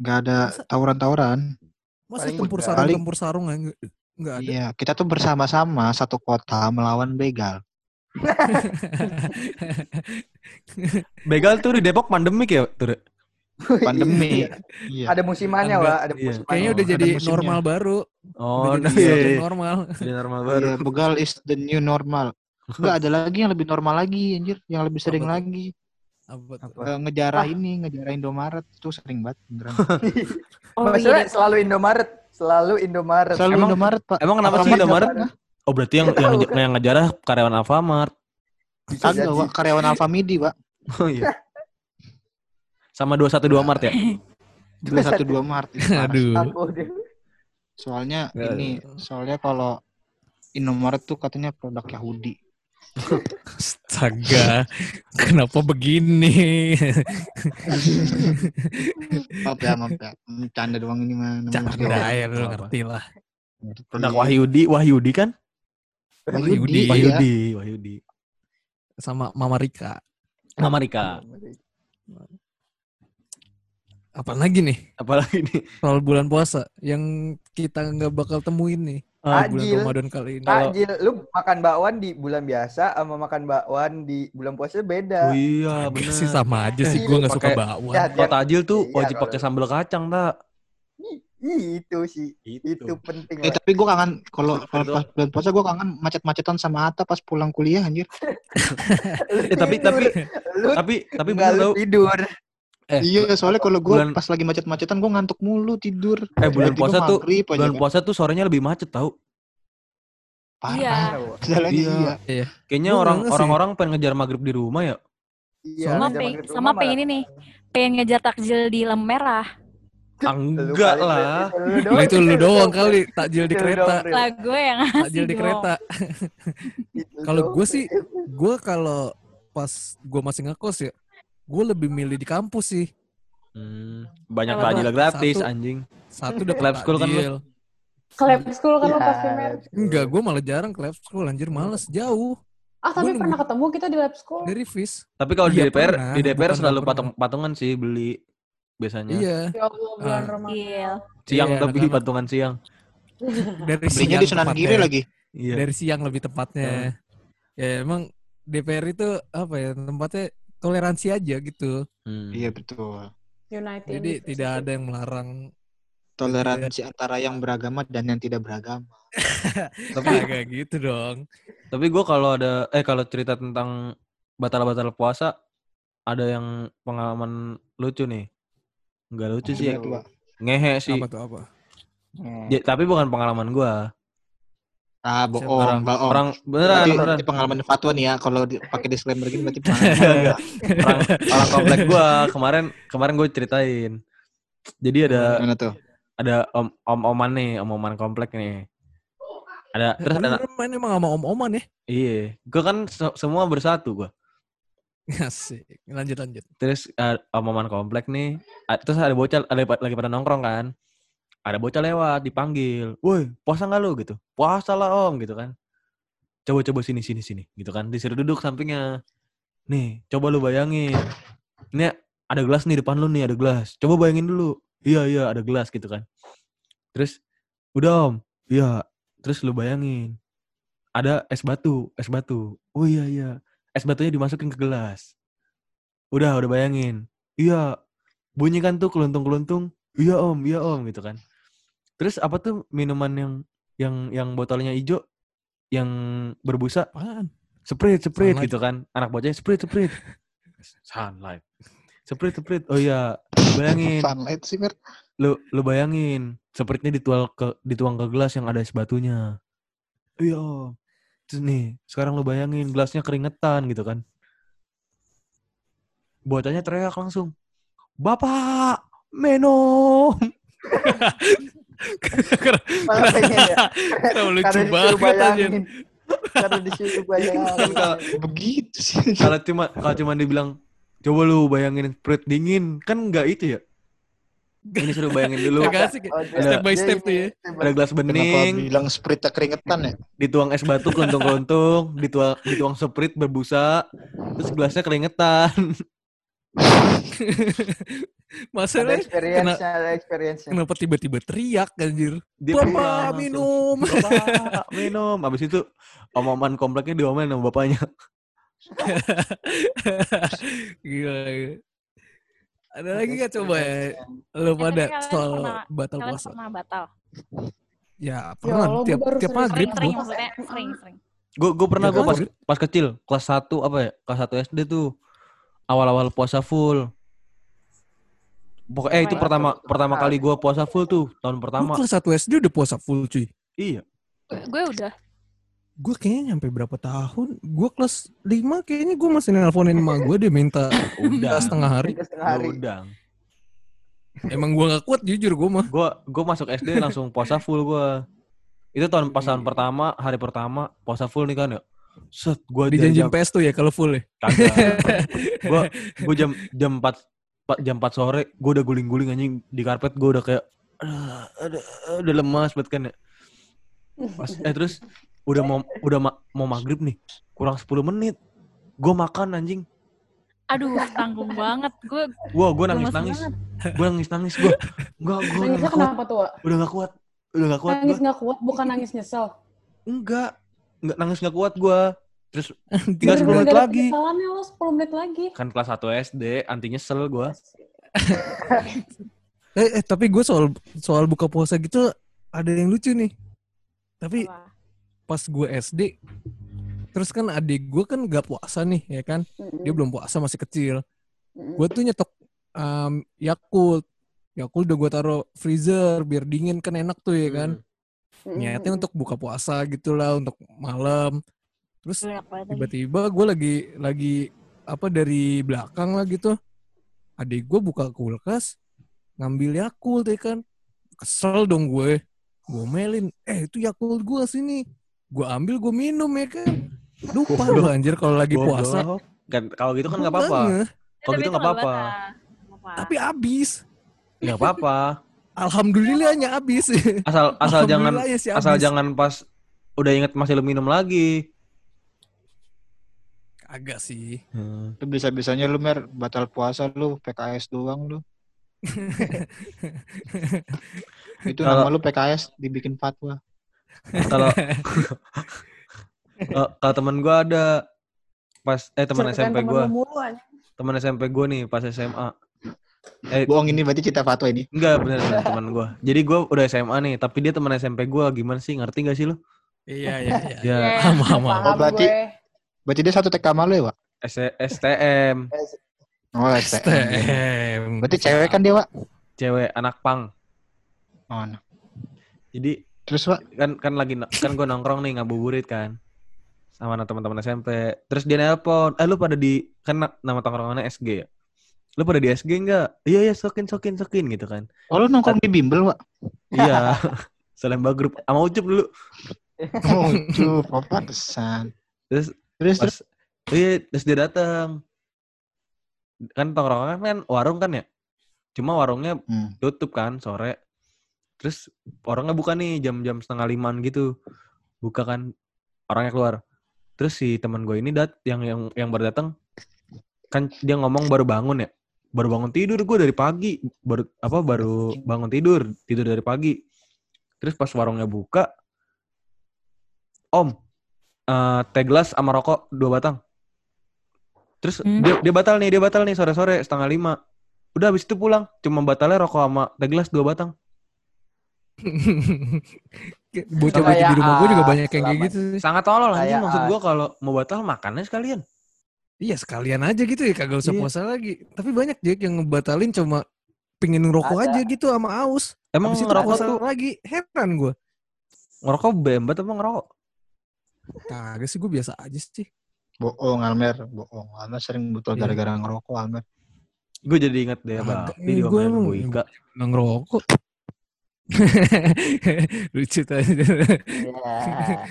Nggak ada tawuran-tawuran. Masa Paling tempur sarung Paling- tempur sarung enggak enggak ada. Iya, kita tuh bersama-sama satu kota melawan begal. Begal tuh di Depok pandemik ya, tuh. Pandemi. iya. Ada musimannya. Wak. Ada Iya. musimannya. Kayaknya udah jadi normal baru. Oh, udah nah, jadi iya, iya. normal. Jadi normal baru. Iya, begal is the new normal. Enggak ada lagi yang lebih normal lagi anjir, yang lebih sering Apa lagi. Apa tuh? Apa? Eh, ngejarah ini, ngejarah Indomaret itu sering banget beneran. Oh Maksudnya iya, selalu Indomaret. Selalu Indomaret. Selalu Emang- Indomaret, Pak. Emang kenapa sih Indomaret? nggak pernah. Oh berarti yang yang, yang ngejarah karyawan Alfamart. Kagak, Wak. Karyawan Alfamidi, Wak. Oh iya. Sama 212 Mart ya? 212 Mart. Parah. Aduh. Soalnya Nggak ini, soalnya kalau Indomaret tuh katanya produk Yahudi. Astaga, kenapa begini? Maaf ya, maaf ya. Canda doang ini mah. namanya Canda ya, lu ngerti lah. Produk Wahyudi, Wahyudi kan? Wahyudi. Wahyudi, Wahyudi. Sama Mama Rika. Mama Rika. Lagi nih? Apalagi nih? Soal bulan puasa yang kita nggak bakal temuin nih. Ah, bulan Tajil. Ramadan kali ini. Ah, Jil, lu makan bakwan di bulan biasa sama makan bakwan di bulan puasa beda. Oh iya, bener. sih sama aja sih, gue nggak suka bakwan. Ya, Kalau tajil tuh Iya, wajib pakai sambal kacang, tak? Itu sih. Itu penting. Eh tapi gue kangen kalau pas bulan puasa gue kangen macet-macetan sama Ata pas pulang kuliah anjir. Eh, tapi- tapi- lu Tapi tapi bener lu tidur. Eh, iya soalnya kalau gue bulan- pas lagi macet-macetan gue ngantuk mulu tidur. Eh, bulan puasa tuh bulan kan. puasa tuh sorenya lebih macet tau. Parah. Iya. Jalan Iya. iya. Kayaknya orang orang-orang pengen ngejar maghrib di rumah ya. Iya, Sama maghrib sama pengen ini nih. Pengen ngejar takjil di lampu merah. Ah, Lu Enggak lah. itu lu Lah doang, itu lu doang kali takjil di kereta. Lah gue yang Takjil di kereta. Kalau gue sih, gue kalau pas gue masih ngekos ya, gue lebih milih di kampus sih. Hmm, banyak takjil gratis satu- anjing. Satu dapat Lab school kan lu? takjil. Ke lab school kan lo Ya, pasti mer. Enggak, gue malah jarang ke lab school anjir males jauh Ah tapi Gua pernah nunggu- ketemu kita di lab school. dari FIS. Tapi kalau di Iya, DPR, pernah. di DPR Bukan selalu patung patungan sih beli biasanya. Iya, Ya Allah bulan Ah. Iya. Siang Iya, tapi patungan siang. dari Belinya siang di Sunan tepatnya. Giri lagi. Iya. Dari siang lebih tepatnya. Ya emang DPR itu apa ya tempatnya toleransi aja gitu. Hmm. Iya betul. United. Jadi University. tidak ada yang melarang. Toleransi antara yang beragama dan yang tidak beragama. Tapi Kayak gitu dong. tapi gue kalau ada eh kalau cerita tentang batal-batal puasa ada yang pengalaman lucu nih. Enggak lucu sih. Tuh, Pak? Ngehe sih. Apa tuh apa? Ya, tapi bukan pengalaman gua. Ah, bohong, orang, bohong. orang beneran, berarti, beneran. berarti pengalaman fatwa nih ya. Kalau di- pakai disclaimer gini berarti pengalaman. orang, orang komplek gua kemarin kemarin gue ceritain. Jadi ada Gimana tuh? ada om om oman nih, om oman komplek nih. Ada terus ada main emang sama om-oman ya? iya, gua kan se- semua bersatu gua. Asik. Lanjut lanjut. Terus eh, om oman komplek nih, terus ada bocah ada lagi pada nongkrong kan. Ada bocah lewat dipanggil, "Woi, puasa nggak lu?" gitu. "Puasa lah, Om." gitu kan. Coba coba sini sini sini gitu kan. Disuruh duduk sampingnya. Nih, coba lu bayangin. Ini ada gelas nih depan lu nih, ada gelas. Coba bayangin dulu. Iya, iya, ada gelas gitu kan. Terus, udah Om. Iya. Terus lu bayangin. Ada es batu, es batu. Oh iya, iya. Es batunya dimasukin ke gelas. Udah, udah bayangin. Iya. Bunyi kan tuh keluntung-keluntung. Iya om, iya om gitu kan. Terus apa tuh minuman yang yang yang botolnya hijau yang berbusa? Apaan? Sprite, Sprite Sunlight. gitu kan. Anak bocahnya Sprite, Sprite. Sunlight. Sprite, Sprite. Oh iya, lu bayangin. Sunlight sih, Mer. Lu lu bayangin, Sprite-nya dituang ke dituang ke gelas yang ada es batunya. Iya. Terus nih, sekarang lu bayangin gelasnya keringetan gitu kan. Bocahnya teriak langsung. Bapak, minum. Ya. Kenapa lucu Karena disuruh banget aja. bayangin. Karena disuruh bayangin. Kalau Begitu sih. kalau cuma kalau cuma dibilang coba lu bayangin Sprite dingin, kan enggak itu ya. Ini suruh bayangin dulu. Ya. Oh, dia- Step by step tuh ya. Ada gelas Kenapa bening, bilang sprite keringetan ya? dituang es batu keluntung-keluntung, dituang dituang Sprite berbusa, terus gelasnya keringetan. Ada Masalahnya experience ada experience kenapa tiba-tiba teriak anjir? Dia Bapak minum. Bapak minum. Habis itu om-oman kompleknya diomelin sama bapaknya. gila, gila. Ada lagi gak coba ya? Lu pada soal pernah- batal Kalian puasa? pernah batal? Ya, Ya pernah Allah, tiap gua baru tiap sering- maghrib Sering-sering gua. maksudnya, sering-sering. Gue gue pernah Ya gue pas pas kecil kelas 1 apa ya? Kelas 1 SD tuh awal-awal puasa full. Pokoknya eh itu ya? pertama pertama kali gue puasa full tuh tahun pertama. kelas 1 SD udah puasa full cuy. Iya. Gue udah. gue kayaknya nyampe berapa tahun? Gue kelas 5 kayaknya gue masih nelponin emak gue dia minta Udah. setengah hari. Setengah hari. Udang. Emang gue gak kuat jujur gue mah. Gue gue masuk SD langsung puasa full gue. Itu tahun pas tahun pertama, hari pertama puasa full nih kan ya. Set, gue Dijanjin PS tuh ya kalau full ya. Gue gue jam jam 4 jam 4 sore gue udah guling-guling anjing di karpet gue udah kayak "Aduh, aduh, udah lemas banget kan ya. Pas, eh terus udah mau udah ma- mau maghrib nih kurang 10 menit gue makan anjing Aduh, tanggung banget. Gue Wah, gue nangis nangis. Gue nangis nangis gue. Gue gue udah gak kuat. kenapa tuh? Udah gak kuat. Udah gak kuat Nangis nggak kuat, bukan nangis nyesel. Enggak. Enggak nangis gak kuat gue. Terus tinggal 10 Gara-gara menit lagi. lo 10 menit lagi. Kan kelas 1 SD, anti nyesel gue. Eh, eh tapi gue soal soal buka puasa gitu ada yang lucu nih. Tapi Apa? pas gue SD, terus kan adik gue kan gak puasa nih ya kan. Mm-mm. Dia belum puasa masih kecil. Mm-mm. Gue tuh nyetok um, Yakult. Yakult udah gue taruh freezer biar dingin kan enak tuh ya kan. Mm-mm. Niatnya untuk buka puasa gitu lah untuk malam. Terus tiba-tiba gue lagi lagi apa dari belakang lah gitu. Adik gue buka kulkas ngambil Yakult ya kan. Kesel dong gue. Gue melin eh itu Yakult gue sini. Gue ambil gue minum ya kan. Lupa loh anjir kalau lagi puasa. Kan kalau gitu kan nggak apa-apa. Kalau gitu nggak apa-apa. tapi abis Nggak apa-apa. Alhamdulillahnya abis Asal asal jangan sih asal jangan pas udah inget masih lu minum lagi. agak sih Hmm. Lu bisa-bisanya lu mer batal puasa lu PKS doang lu. Itu Kalau- nama lu PKS dibikin fatwa. Kalau kalau temen gue ada pas eh teman SMP anjing. teman SMP gue nih pas SMA. Eh Bohong ini berarti cerita fatwa ini. enggak bener bener teman gue. Jadi gue udah SMA nih, tapi dia teman SMP gue. Gimana sih? Ngerti gak sih lu? iya iya iya Ya sama sama Paham berarti- gue. Berarti dia satu TK sama lu ya, Wak? S- STM, Oh, STM. STM Berarti cewek kan dia, Wak? cewek anak pang. Oh, nah. Jadi Terus, Wak? kan kan lagi kan gue nongkrong nih ngabuburit kan sama anak teman-teman SMP. Terus dia nelpon, eh lu pada di kan na- nama tongkrongannya SG ya. Lu pada di SG enggak? Iya ya sokin sokin sokin gitu kan. Oh, lu nongkrong di bimbel, Wak? Iya. Salemba grup sama Ucup dulu. Oh, cup. Oh, pantesan. Terus Terus, pas terus. iya terus dia datang. Kan tongkrongan kan warung kan ya. Cuma warungnya Hmm. tutup kan sore. Terus orangnya buka nih jam-jam setengah limaan gitu. Buka kan orangnya keluar. Terus si teman gue ini dat yang yang yang baru datang kan dia ngomong baru bangun ya. Baru bangun tidur gue dari pagi. Baru apa baru bangun tidur, tidur dari pagi. Terus pas warungnya buka Om, eh teh gelas sama rokok dua batang. Terus Hmm. dia, dia batal nih, dia batal nih sore-sore setengah lima. Udah habis itu pulang, cuma batalnya rokok sama teh gelas dua batang. bocah-bocah di rumah gue juga banyak yang kayak gitu sih. Sangat tolol anjing maksud ah, gua kalau mau batal makannya sekalian. Iya sekalian aja gitu ya kagak usah Iya. puasa lagi. Tapi banyak Jack yang ngebatalin cuma pingin ngerokok Ada. aja gitu sama aus. Emang Habis itu ngerokok puasa tuh lagi. Heran gue. ngerokok bembat apa ngerokok? Kagak sih gue biasa aja sih. Bohong, Almer. Bohong. Almer sering betul Iya. gara-gara ngerokok, Almer. Gue jadi inget deh eh, di gua omelan emang- Bu Ika. Nggak ngerokok. Lucu tadi. Iya.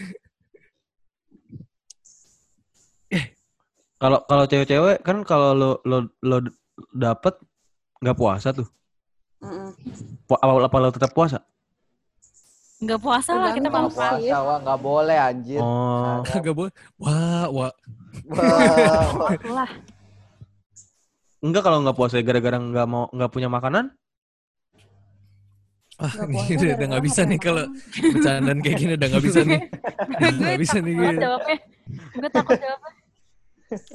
Kalau kalau cewek-cewek kan kalau lo lo lo dapet nggak puasa tuh. Mm-mm. Pu- Apa, apa lo tetap puasa? Nggak puasa lah kita Nggak puasa. Puasa, wah nggak boleh anjir. Oh, Kagak boleh. Wah, wah. Wah, lah. enggak kalau nggak puasa gara-gara nggak mau nggak punya makanan? Ah, Nggak ini udah, udah nggak bisa nggak nih kalau bercandaan kayak gini udah nggak bisa nih. Nggak bisa takut nih gue. jawabnya. Gue takut jawabnya.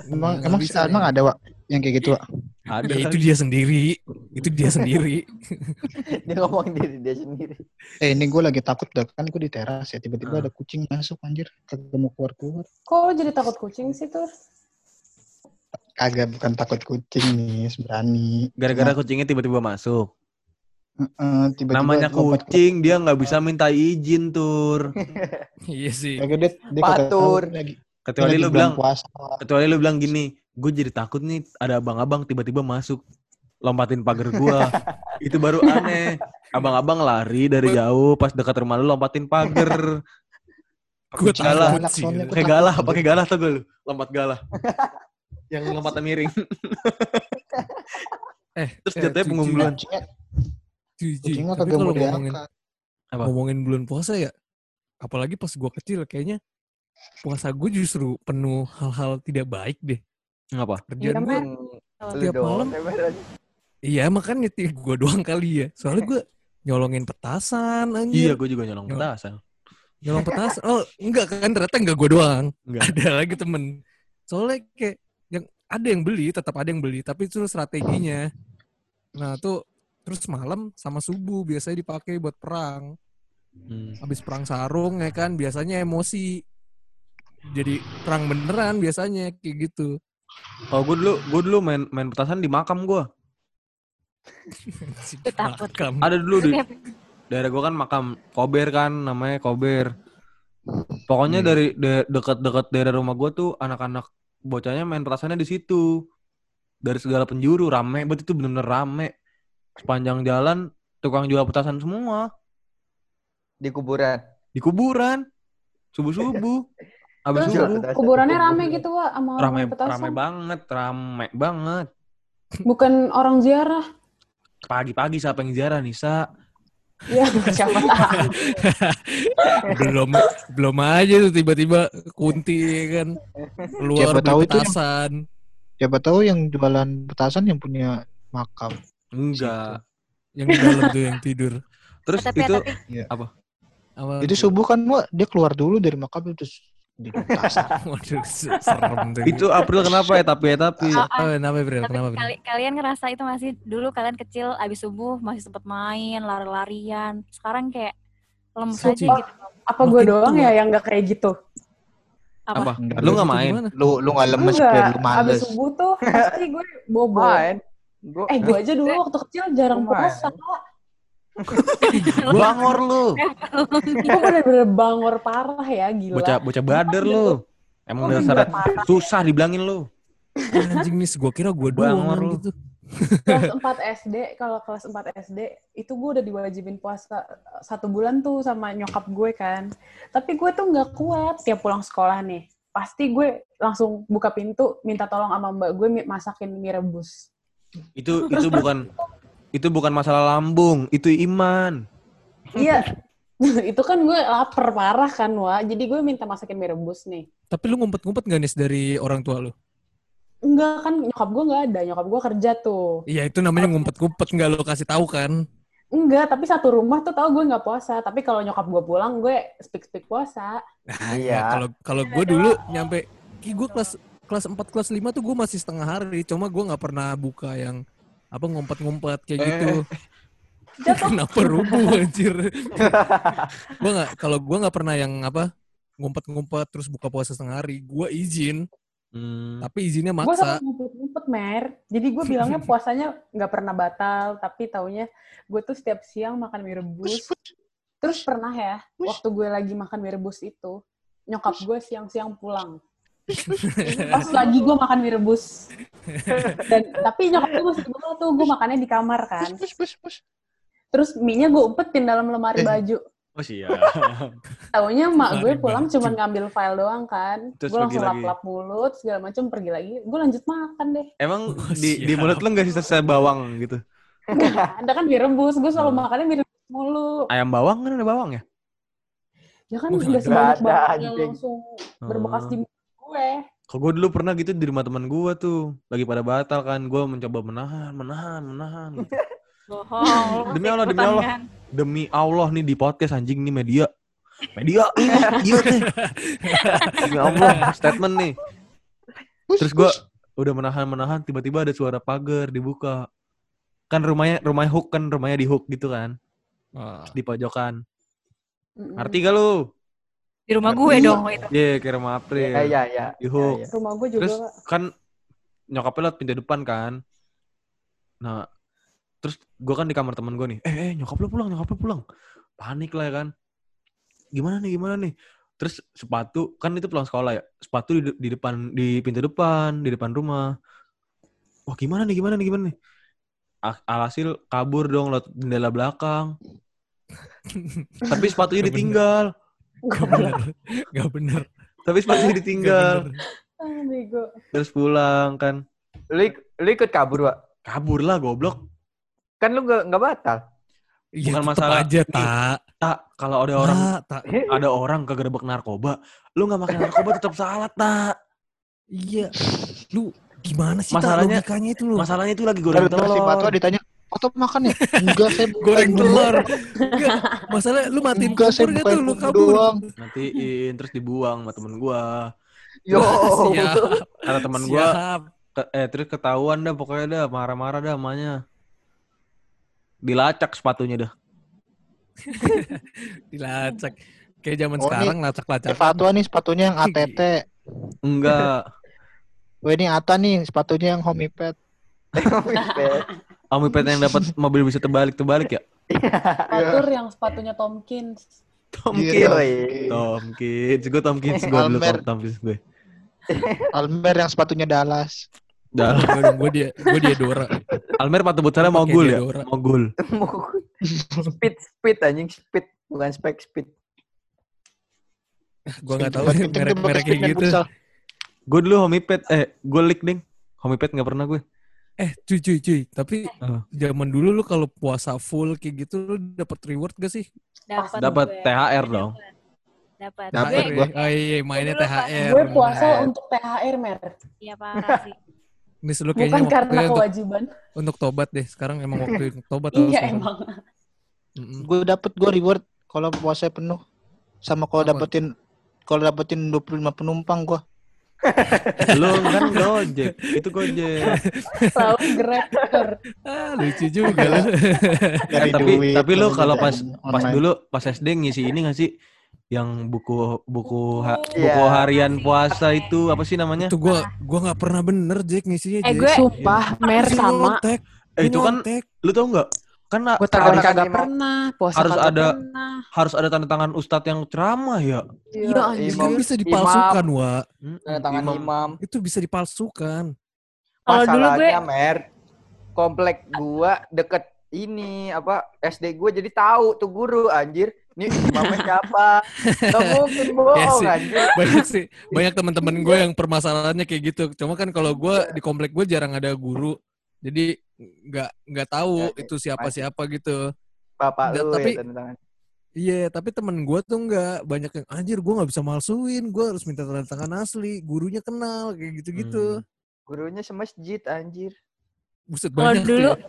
Emang, emang bisa emang ada, Wak? Yang kayak gitu, Wak? Ada. Ya, itu dia sendiri. Itu dia sendiri. dia ngomong diri dia sendiri. Eh, ini gue lagi takut dah. Kan gue di teras ya. Tiba-tiba Ah. ada kucing masuk, anjir. Kagak mau keluar-keluar. Kok lo jadi takut kucing sih tuh? Kagak, bukan takut kucing nih. Berani. Gara-gara Cuma- kucingnya tiba-tiba masuk. Eh, tiba-tiba Namanya lompat ke- kucing, dia nggak bisa minta izin, Tur. Iya sih. Dia, dia Patur. lagi. Kecuali lu bilang, puasa. kecuali lu bilang gini, gue jadi takut nih ada abang-abang tiba-tiba masuk lompatin pagar gua. itu baru aneh. Abang-abang lari dari jauh pas dekat rumah lu lompatin pagar. Gue galah. Pakai galah, pakai galah tuh gue lu. Lompat galah. Yang lompatnya miring. Eh, Terus eh, jatuhnya duluan. Kucingnya, kagak kalau mau ngomongin. Apa? ngomongin bulan puasa ya, apalagi pas gua kecil kayaknya puasa gue justru penuh hal-hal tidak baik deh. Ngapa? Kerjaan Iya, gue, Tiap malam. Ember. iya makanya gue doang kali ya. Soalnya gue nyolongin petasan Iya, anjir. gue juga nyolong Nyolong. petasan. Nyolong petasan. Oh, enggak kan ternyata enggak gue doang. Enggak. Ada lagi temen. Soalnya kayak yang ada yang beli, tetap ada yang beli, tapi itu strateginya. Nah, tuh terus malam sama subuh biasanya dipakai buat perang. Hmm. Habis perang sarung ya kan biasanya emosi. Jadi perang beneran biasanya kayak gitu. Kalau gue dulu, gue dulu main main petasan di makam gue. Takut. makam. Ada dulu di daerah gue kan makam Kober kan namanya Kober. Pokoknya Hmm. dari de- dekat-dekat daerah rumah gue tuh anak-anak bocahnya main petasannya di situ. Dari segala penjuru rame, berarti itu bener-bener rame. Sepanjang jalan tukang jual petasan semua Di kuburan. di kuburan. Subuh-subuh. Terus subuh. petasan Kuburannya rame gitu, Wak, sama orang Rame, petasan. rame banget, rame banget. Bukan orang ziarah. Pagi-pagi siapa yang ziarah Nisa? Ya, siapa tahu. belum belum aja tuh tiba-tiba kunti ya kan keluar Siapa tahu itu yang-. Siapa tahu yang jualan petasan yang punya makam. Enggak. yang di dalam tuh yang tidur. Terus tapi, itu tapi Apa Itu subuh kan, Wak, dia keluar dulu dari makam terus di petasan. Waduh, se- serem tuh. itu April kenapa ya tapi ya tapi. Oh, Oh, kenapa? Tapi Kenapa Bril? kali- kalian ngerasa itu masih dulu kalian kecil abis subuh masih sempet main lari-larian. Sekarang kayak lemes aja gitu. Apa gue doang ya yang gak kayak gitu? Apa? Apa? Enggak, Lu nggak Itu main? gimana? Lu lu nggak lemes, Enggak, lu abis males. subuh tuh pasti gue bobo. Main. Gua Eh, gue aja dulu waktu kecil jarang puasa. Bangor lu. Gue bener-bener bangor parah ya, gila. Bocah bocah bader lu. Emang Gue dasar susah dibilangin lu. Anjing nih, gua kira gua Bangor doang lu. gitu. kelas 4 SD, kalau kelas 4 SD, itu gue udah diwajibin puasa satu bulan tuh sama nyokap gue kan. Tapi gue tuh nggak kuat tiap pulang sekolah nih. Pasti gue langsung buka pintu, minta tolong sama mbak gue masakin mie rebus. Itu itu bukan itu bukan masalah lambung, itu iman. Iya, itu kan gue lapar parah kan, Wak. Jadi gue minta masakin mie rebus nih. Tapi lu ngumpet-ngumpet gak nis dari orang tua lu? Enggak kan, nyokap gue nggak ada. Nyokap gue kerja tuh. Iya itu namanya ngumpet-ngumpet nggak lu kasih tahu kan? Enggak, tapi satu rumah tuh tahu gue nggak puasa. Tapi kalau nyokap gue pulang, gue speak-speak puasa. Nah, Iya. ya, Kalau kalau gue dulu nyampe, ki gue kelas kelas 4 kelas 5 tuh gue masih setengah hari, cuma gue nggak pernah buka yang apa ngumpet-ngumpet kayak Eh. gitu. Jatuh. Kenapa rubuh anjir? gue nggak kalau gue nggak pernah yang apa ngumpet-ngumpet terus buka puasa setengah hari. Gue izin, Hmm. tapi izinnya Gue maksa. sama ngumpet-ngumpet, Mer. Jadi gue bilangnya puasanya nggak pernah batal, tapi taunya gue tuh setiap siang makan mie rebus. Terus pernah ya, waktu gue lagi makan mie rebus itu, nyokap gue siang-siang pulang. Pas lagi gue makan mie rebus. Dan, tapi nyokap gue masih di bawah tuh, gue makannya di kamar kan. Pus, pus, pus. Terus mie-nya gue umpetin dalam lemari Eh. baju. Oh siap. Taunya mak gue pulang cuma ngambil file doang kan. Terus gue langsung lagi. lap-lap mulut, segala macam pergi lagi. Gue lanjut makan deh. Emang Oh, di di mulut lu nggak sisa bawang gitu? Ada kan mie rebus, gue selalu Oh. makannya mie rebus mulu. Ayam bawang kan ada bawang ya? Ya kan Nggak udah sebanyak banget yang langsung berbekas Oh. di mulut gue. Kalau gue dulu pernah gitu di rumah teman gue tuh lagi pada batal kan, gue mencoba menahan, menahan, menahan. gitu. Bohong. Demi Allah, demi Allah. kan? Demi Allah nih di podcast anjing nih media, media ini media nih. Demi Allah statement nih. Terus gue udah menahan menahan, tiba-tiba ada suara pagar dibuka. Kan rumahnya rumahnya hook kan rumahnya di hook gitu kan, di pojokan. Ngerti gak lu? Di rumah gue Iya. dong itu. Iya, kayak rumah April. Iya, iya, iya. Di hook. Iya, iya. Rumah gue juga, Terus kan nyokapnya lewat pintu depan kan. Nah, terus gue kan di kamar temen gue nih eh, eh nyokap lu pulang nyokap lu pulang panik lah ya kan gimana nih gimana nih terus sepatu kan itu pulang sekolah ya sepatu di, de- di depan di pintu depan di depan rumah wah gimana nih gimana nih gimana nih alhasil kabur dong lewat jendela belakang tapi sepatunya ditinggal Gak bener. Gak bener. tapi Gak ditinggal. Ah, bego. terus pulang kan Lu, ik- lu ikut kabur, Wak. kabur lah goblok Kan lu nggak nggak batal. Iya, Bukan tetep masalah aja, tak. tak kalau ada orang Tak, tak. ada orang kegerebek narkoba lu nggak makan narkoba tetap salah tak Iya. Lu gimana sih, tak? Masalahnya- Logikanya itu lu. masalahnya itu lagi goreng Terus si Patwa telur ditanya, Patwa makan ya? Enggak, saya bukan Goreng telur. Enggak. Masalah lu matiin Enggak, saya kompor gak bukan tuh? Lu kabur. doang. matiin terus dibuang sama temen gua Yo. Siap. ada temen gua ke- eh terus ketahuan dah pokoknya dah marah-marah dah amanya dilacak sepatunya dah Dilacak. Kayak zaman Oh, sekarang lacak-lacak. Fatwa nih sepatunya yang ATT. enggak Wah ini Ata nih sepatunya yang homipet. Omipet yang dapat mobil bisa terbalik-terbalik ya Fatur yang sepatunya Tomkins. Tomkins Iya. Tomkins gue Tomkins gue dulu Tomkins gue Almer yang sepatunya Dallas. Dah. gue dia gue dia Dora. Almer patut buat sana Pakai mogul ya Deodora. mogul speed, speed anjing, speed. Bukan spek, speed. Gue gak tahu merek-merek kayak gitu. gue dulu homipet eh gue lik ding homipet nggak pernah gue Eh cuy cuy cuy. Tapi Apa? zaman dulu lu kalau puasa full kayak gitu lu dapat reward gak sih? Dapat dapat gue. THR dong Dapat. Dapet Gue- gua. Oh iya mainnya Dulu THR. Gue puasa untuk THR, Mer. Iya parah sih. Ini lu kayaknya Bukan karena waktunya untuk, kewajiban. untuk tobat deh. Sekarang emang waktu untuk tobat Iya, emang. Mm-mm. Gue dapet gue reward kalau puasa penuh. Sama kalau dapetin kalau dapetin 25 penumpang gua. lu kan gojek itu gojek Selalu grab Tur. Ah, lucu juga lu. Eh, tapi duit, tapi lu kalau pas online. pas dulu pas SD ngisi ini gak sih yang buku buku ha- Iya. buku harian puasa itu apa sih namanya Itu gua gua nggak pernah bener Jack ngisinya Eh, Jack. gue- Sumpah, Mer sama. eh itu kan lu tau nggak kan Gue kan kagak imam- pernah. Puasa Harus ada- pernah. harus ada tanda tangan ustadz yang ceramah ya Iya, anjing. Itu kan bisa dipalsukan, Wa. Hmm, Tanda tangan imam. imam. Itu bisa dipalsukan. Kalau dulu gue Masalahnya, Mer, komplek gua deket ini apa SD gua jadi tahu tuh guru anjir. Nih imamnya siapa? Gak mungkin bohong Iya sih. anjir. Banyak sih, banyak teman-teman gue yang permasalahannya kayak gitu. Cuma kan kalau gue di komplek gue jarang ada guru. Jadi nggak nggak tahu Ya, itu siapa-siapa gitu. Bapak Dan lu tapi- ya tanda tangan. Iya, tapi temen gue tuh nggak banyak yang anjir gue nggak bisa malsuin, gue harus minta tanda tangan asli, gurunya kenal kayak gitu-gitu. Hmm. Gurunya semasjid anjir. Buset Kalau banyak tuh dulu- ya.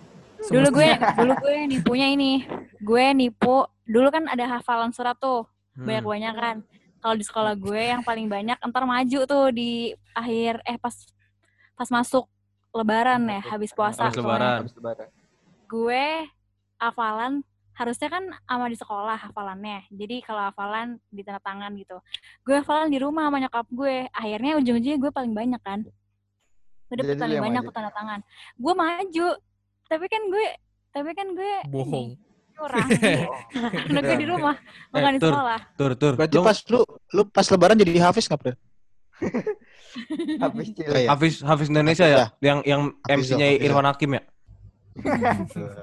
dulu gue dulu gue nipunya ini. Gue nipu dulu kan ada hafalan surat tuh Hmm. banyak-banyak kan. Kalau di sekolah gue yang paling banyak entar maju tuh di akhir eh pas pas masuk lebaran ya habis puasa. Habis lebaran. Habis lebaran. gue hafalan harusnya kan sama di sekolah hafalannya. Jadi kalau hafalan di tanda tangan gitu. Gue hafalan di rumah sama nyokap gue. Akhirnya ujung-ujungnya gue paling banyak kan. Gue dapet Jadi paling banyak tuh tanda tangan. Gue maju. Tapi kan gue tapi kan gue bohong. curang. Karena gue di rumah, bukan di Tur. sekolah. tur tur Berarti lu pas lu lu pas lebaran jadi hafiz nggak, Bro? Habis Oh, cilik. iya. Hafiz Hafiz Indonesia ya yang yang Hafiz, MC-nya Hafiz. Irfan Hakim ya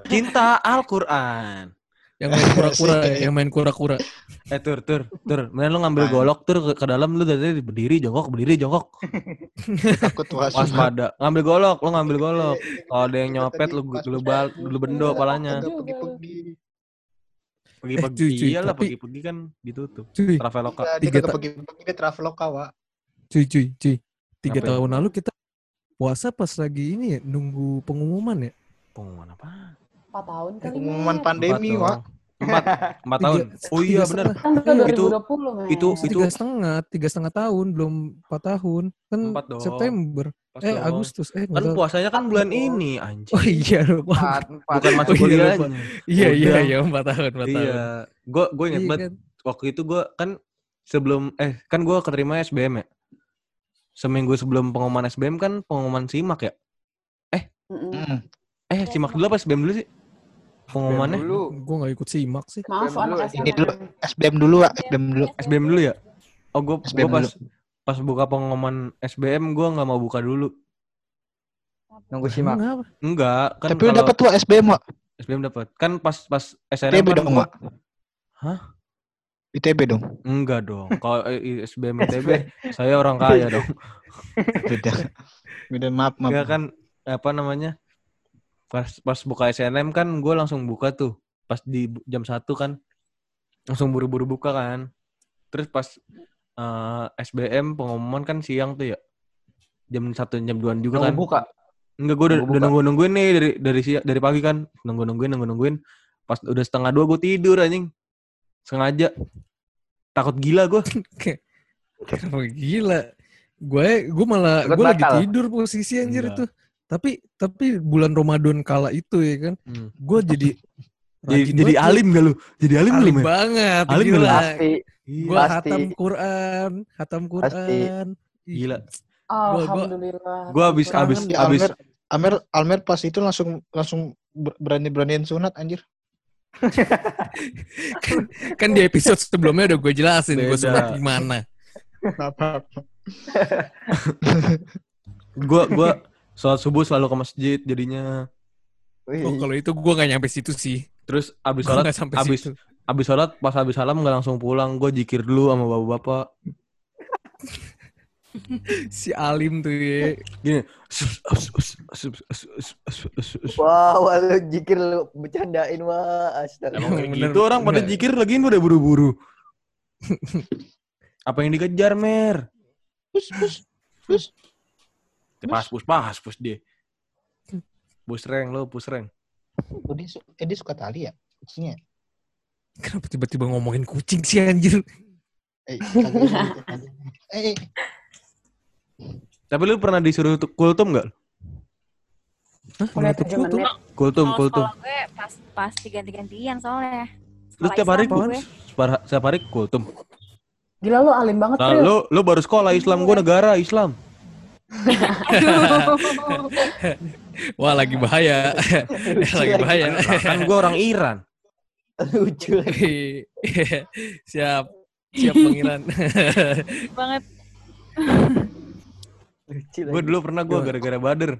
cinta Al-Quran Yang main kura-kura, ya, yang main kura-kura. eh tur tur tur Mending lu ngambil golok tur ke, ke dalam lu dari tadi berdiri jongkok berdiri jongkok Takut was. waspada ngambil golok lu ngambil golok kalau ada yang nyopet lu lu bal lu bendo palanya Pergi-pergi. pergi Eh, iyalah tapi- pergi pergi kan ditutup Traveloka Tiga pergi-pergi traveloka, Wak. Cuy, cuy, cuy. Tiga Apa ya? tahun lalu kita puasa pas lagi ini ya, nunggu pengumuman ya. pengumuman apa Empat tahun kali, Pengumuman Mer. pandemi, dong. empat empat Tiga- tahun oh iya benar. Kan Itu- 2020, Mer. itu- Tiga setengah, tiga setengah tahun, belum empat tahun. Kan. September. Pas Eh, dong. Agustus. Eh, kan tahu. puasanya kan bulan Empat dong. ini anjing Oh iya, lupa. Empat, empat. bukan masuk Oh iya. Iya, iya, iya, empat tahun, empat tahun. iya gue gue inget Iya banget kan? waktu itu gue kan sebelum eh kan gue keterima SBM ya seminggu sebelum pengumuman SBM kan pengumuman simak ya Mm-mm. Hmm. eh simak dulu apa SBM dulu sih pengumumannya? Dulu. Gue gak ikut simak sih. Maaf SBM dulu, Ini dulu SBM dulu, Wak. SBM dulu. SBM dulu ya? Oh, gue SBM pas dulu. pas buka pengumuman SBM gue nggak mau buka dulu. Nunggu simak. Enggak, kan Tapi lu kalau dapat tuh SBM, Wak. SBM dapat. Kan pas pas SNM kan dong, gua- Wak. Hah? ITB dong. Enggak dong. Kalau eh, SBM ITB saya orang kaya dong. Beda. Beda maaf, maaf. Enggak kan apa namanya? Pas pas buka SNM kan gue langsung buka tuh. Pas di jam 1 kan langsung buru-buru buka kan. Terus pas eh, SBM pengumuman kan siang tuh ya. Jam 1 jam 2 juga Nunggu kan. buka. Enggak, gue udah, udah buka. nunggu nungguin nih dari dari siang, dari pagi kan, nunggu nungguin nunggu nungguin. Pas udah setengah dua gue tidur anjing, sengaja. Takut gila gue. Kenapa gila? Gue gue malah Takut gue lagi tidur posisi anjir Enggak. itu. Tapi tapi bulan Ramadan kala itu ya kan, Hmm. gue jadi Jadi, rajin jadi banget, alim gak lu? Jadi alim, alim lu, men? banget. Alim gila. Pasti. Gue Pasti. hatam Quran, hatam Quran. Ih, Gila. gua- Alhamdulillah. Gua abis abis abis Almer, Almer, Almer pas itu langsung langsung ber- berani-beraniin sunat anjir. Kan, kan di episode sebelumnya udah gue jelasin gue sunat gimana. Gua gua sholat subuh selalu ke masjid jadinya. Oh kalau itu gue gak nyampe situ sih. Terus abis Gue sholat gak sampai abis situ. abis sholat pas abis salam nggak langsung pulang. Gue jikir dulu sama bapak-bapak. Si Alim tuh ya. Gini. Wah, wah, lu jikir lu bercandain wah. Astaga. Emang kayak gitu orang pada jikir lagi udah buru-buru. Apa yang dikejar, Mer? Pus, pus, pus. Pas pus pas pus dia. Bus reng lo, pus reng. Oh, dia, eh, dia suka tali ya? Kucingnya? Kenapa tiba-tiba ngomongin kucing sih anjir? Eh, eh, eh, Tapi lu pernah disuruh kultum nggak? Hah? Udah Menutup tujuh kultum? menit. Kultum, Kalau kultum. sekolah gue pas pas diganti-gantian soalnya. Lu Sekolah tiap hari Islam gue. setiap hari- setiap hari kultum. Gila lu alim banget, Nah, Pril. lu lu baru sekolah Islam, gua negara Islam. Wah lagi bahaya. lagi bahaya. Kan gua orang Iran. Lucu siap. Siap pengiran. banget. Lagi. dulu pernah gua gara-gara bader.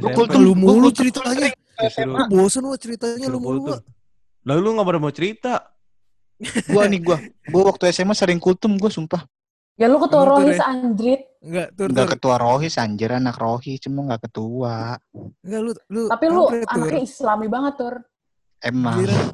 Kultum. lu mulu ceritanya. Disuruh, Gue bosen wah ceritanya lu mulu. Lalu lu nggak pada mau cerita. Gua nih gua. Gua waktu SMA sering kultum gua sumpah. Ya lu ketua Emang rohis Re? anjrit. Enggak, tur, Enggak tur. ketua rohis anjir anak rohis cuma enggak ketua. Enggak lu lu Tapi lu kampret, Tur. anaknya islami banget, Tur. Emang. Giliran